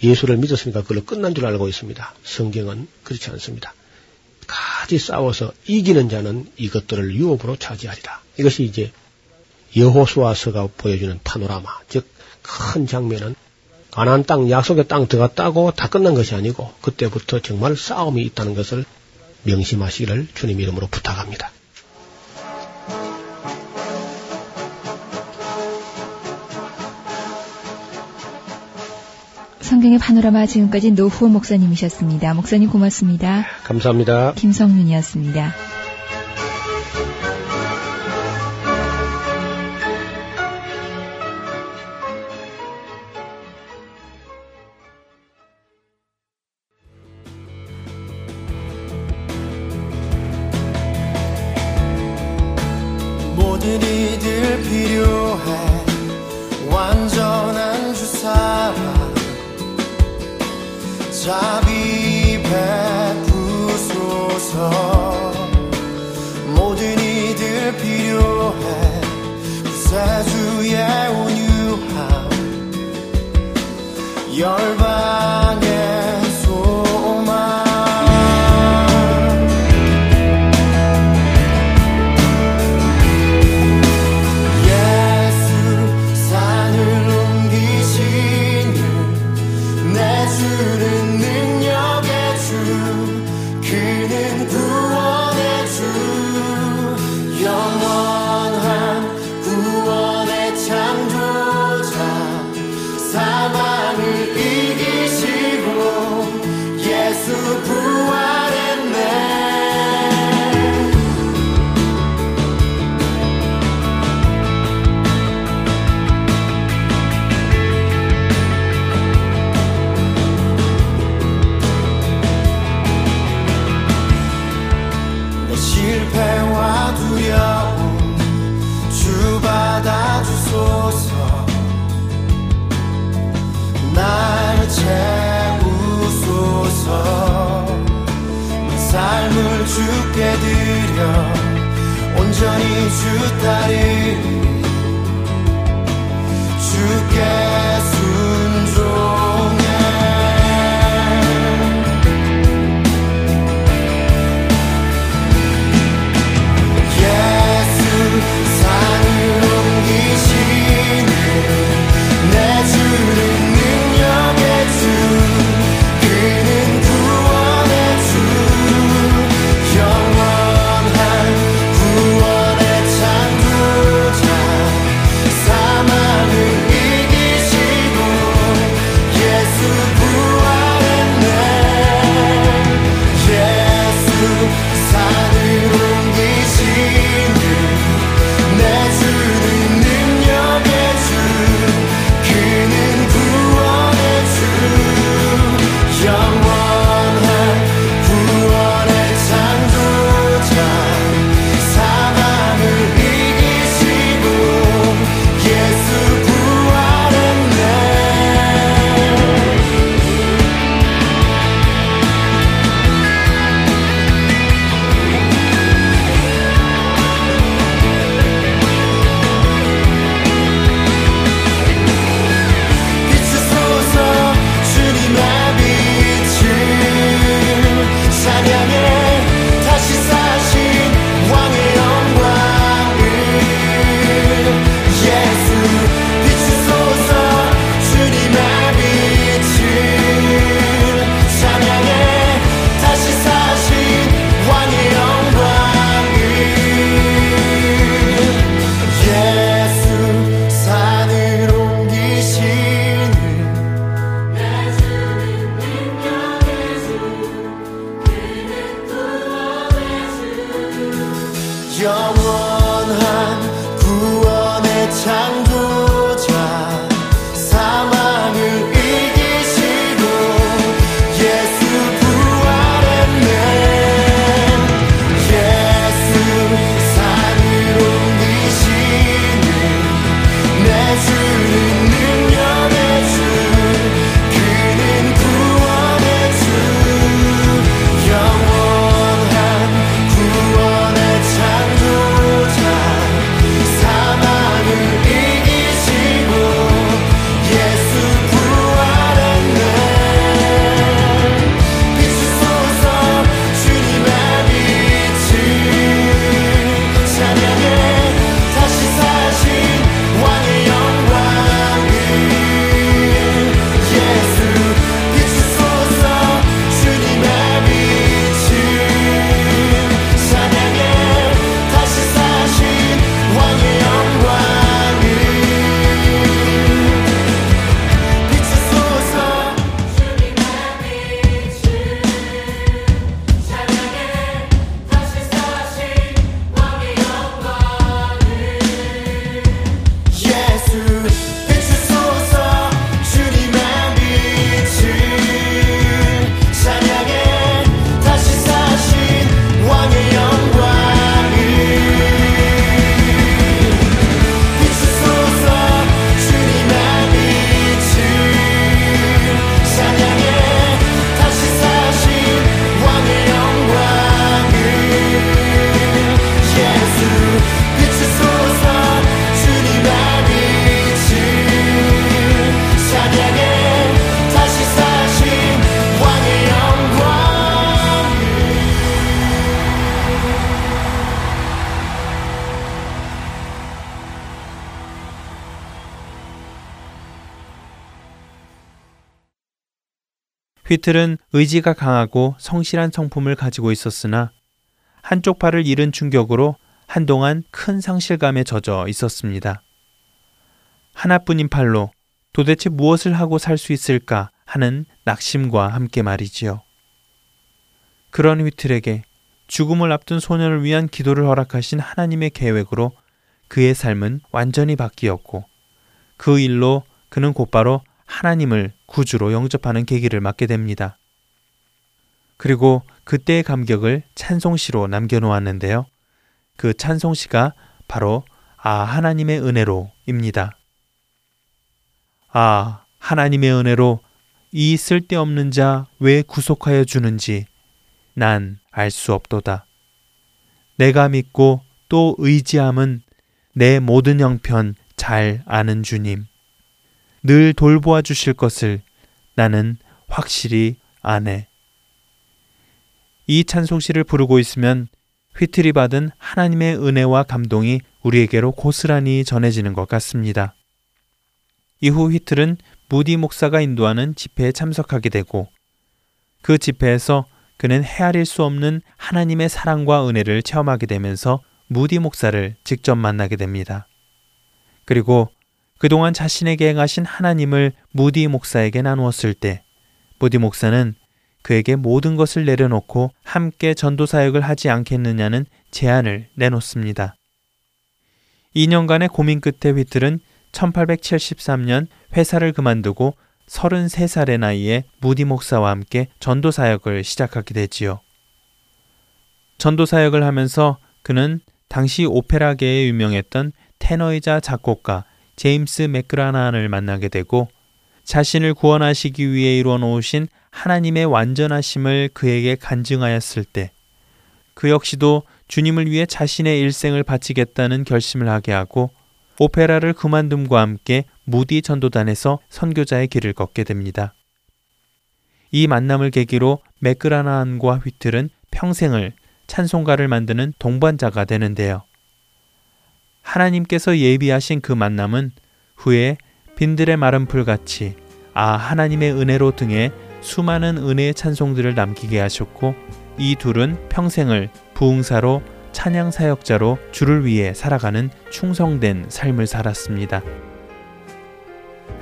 예수를 믿었으니까 그걸로 끝난 줄 알고 있습니다. 성경은 그렇지 않습니다. 까지 싸워서 이기는 자는 이것들을 유업으로 차지하리라. 이것이 이제 여호수아서가 보여주는 파노라마, 즉 큰 장면은 가나안 땅, 약속의 땅 들어갔다고 다 끝난 것이 아니고 그때부터 정말 싸움이 있다는 것을 명심하시기를 주님 이름으로 부탁합니다. 성경의 파노라마 지금까지 노후호 목사님이셨습니다. 목사님 고맙습니다. 감사합니다. 김성윤이었습니다. 휘틀은 의지가 강하고 성실한 성품을 가지고 있었으나 한쪽 팔을 잃은 충격으로 한동안 큰 상실감에 젖어 있었습니다. 하나뿐인 팔로 도대체 무엇을 하고 살 수 있을까 하는 낙심과 함께 말이지요. 그런 휘틀에게 죽음을 앞둔 소년을 위한 기도를 허락하신 하나님의 계획으로 그의 삶은 완전히 바뀌었고 그 일로 그는 곧바로 하나님을 구주로 영접하는 계기를 맞게 됩니다. 그리고 그때의 감격을 찬송시로 남겨놓았는데요. 그 찬송시가 바로 아 하나님의 은혜로입니다. 아 하나님의 은혜로 이 쓸데없는 자 왜 구속하여 주는지 난 알 수 없도다. 내가 믿고 또 의지함은 내 모든 형편 잘 아는 주님. 늘 돌보아 주실 것을 나는 확실히 아네. 이 찬송시를 부르고 있으면 휘트리 받은 하나님의 은혜와 감동이 우리에게로 고스란히 전해지는 것 같습니다. 이후 휘틀은 무디 목사가 인도하는 집회에 참석하게 되고 그 집회에서 그는 헤아릴 수 없는 하나님의 사랑과 은혜를 체험하게 되면서 무디 목사를 직접 만나게 됩니다. 그리고 그동안 자신에게 행하신 하나님을 무디 목사에게 나누었을 때 무디 목사는 그에게 모든 것을 내려놓고 함께 전도 사역을 하지 않겠느냐는 제안을 내놓습니다. 2년간의 고민 끝에 휘틀은 1873년 회사를 그만두고 33살의 나이에 무디 목사와 함께 전도 사역을 시작하게 되지요. 전도 사역을 하면서 그는 당시 오페라계에 유명했던 테너이자 작곡가 제임스 맥그라난을 만나게 되고 자신을 구원하시기 위해 이루어 놓으신 하나님의 완전하심을 그에게 간증하였을 때 그 역시도 주님을 위해 자신의 일생을 바치겠다는 결심을 하게 하고 오페라를 그만둠과 함께 무디 전도단에서 선교자의 길을 걷게 됩니다. 이 만남을 계기로 맥그라나한과 휘틀은 평생을 찬송가를 만드는 동반자가 되는데요. 하나님께서 예비하신 그 만남은 후에 빈들의 마른 풀같이 아 하나님의 은혜로 등에 수많은 은혜의 찬송들을 남기게 하셨고 이 둘은 평생을 부흥사로 찬양 사역자로 주를 위해 살아가는 충성된 삶을 살았습니다.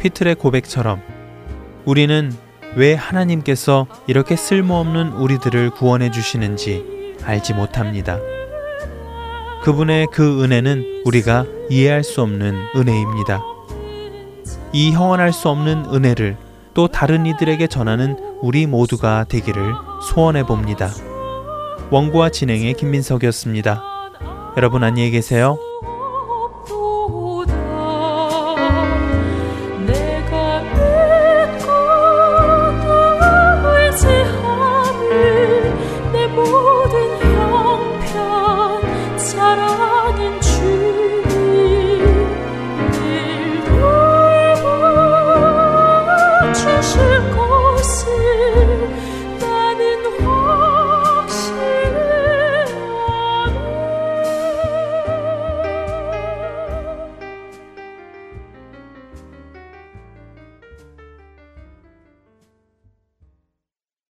휘틀의 고백처럼 우리는 왜 하나님께서 이렇게 쓸모없는 우리들을 구원해 주시는지 알지 못합니다. 그분의 그 은혜는 우리가 이해할 수 없는 은혜입니다. 이 형언할 수 없는 은혜를 또 다른 이들에게 전하는 우리 모두가 되기를 소원해 봅니다. 원고와 진행의 김민석이었습니다. 여러분 안녕히 계세요.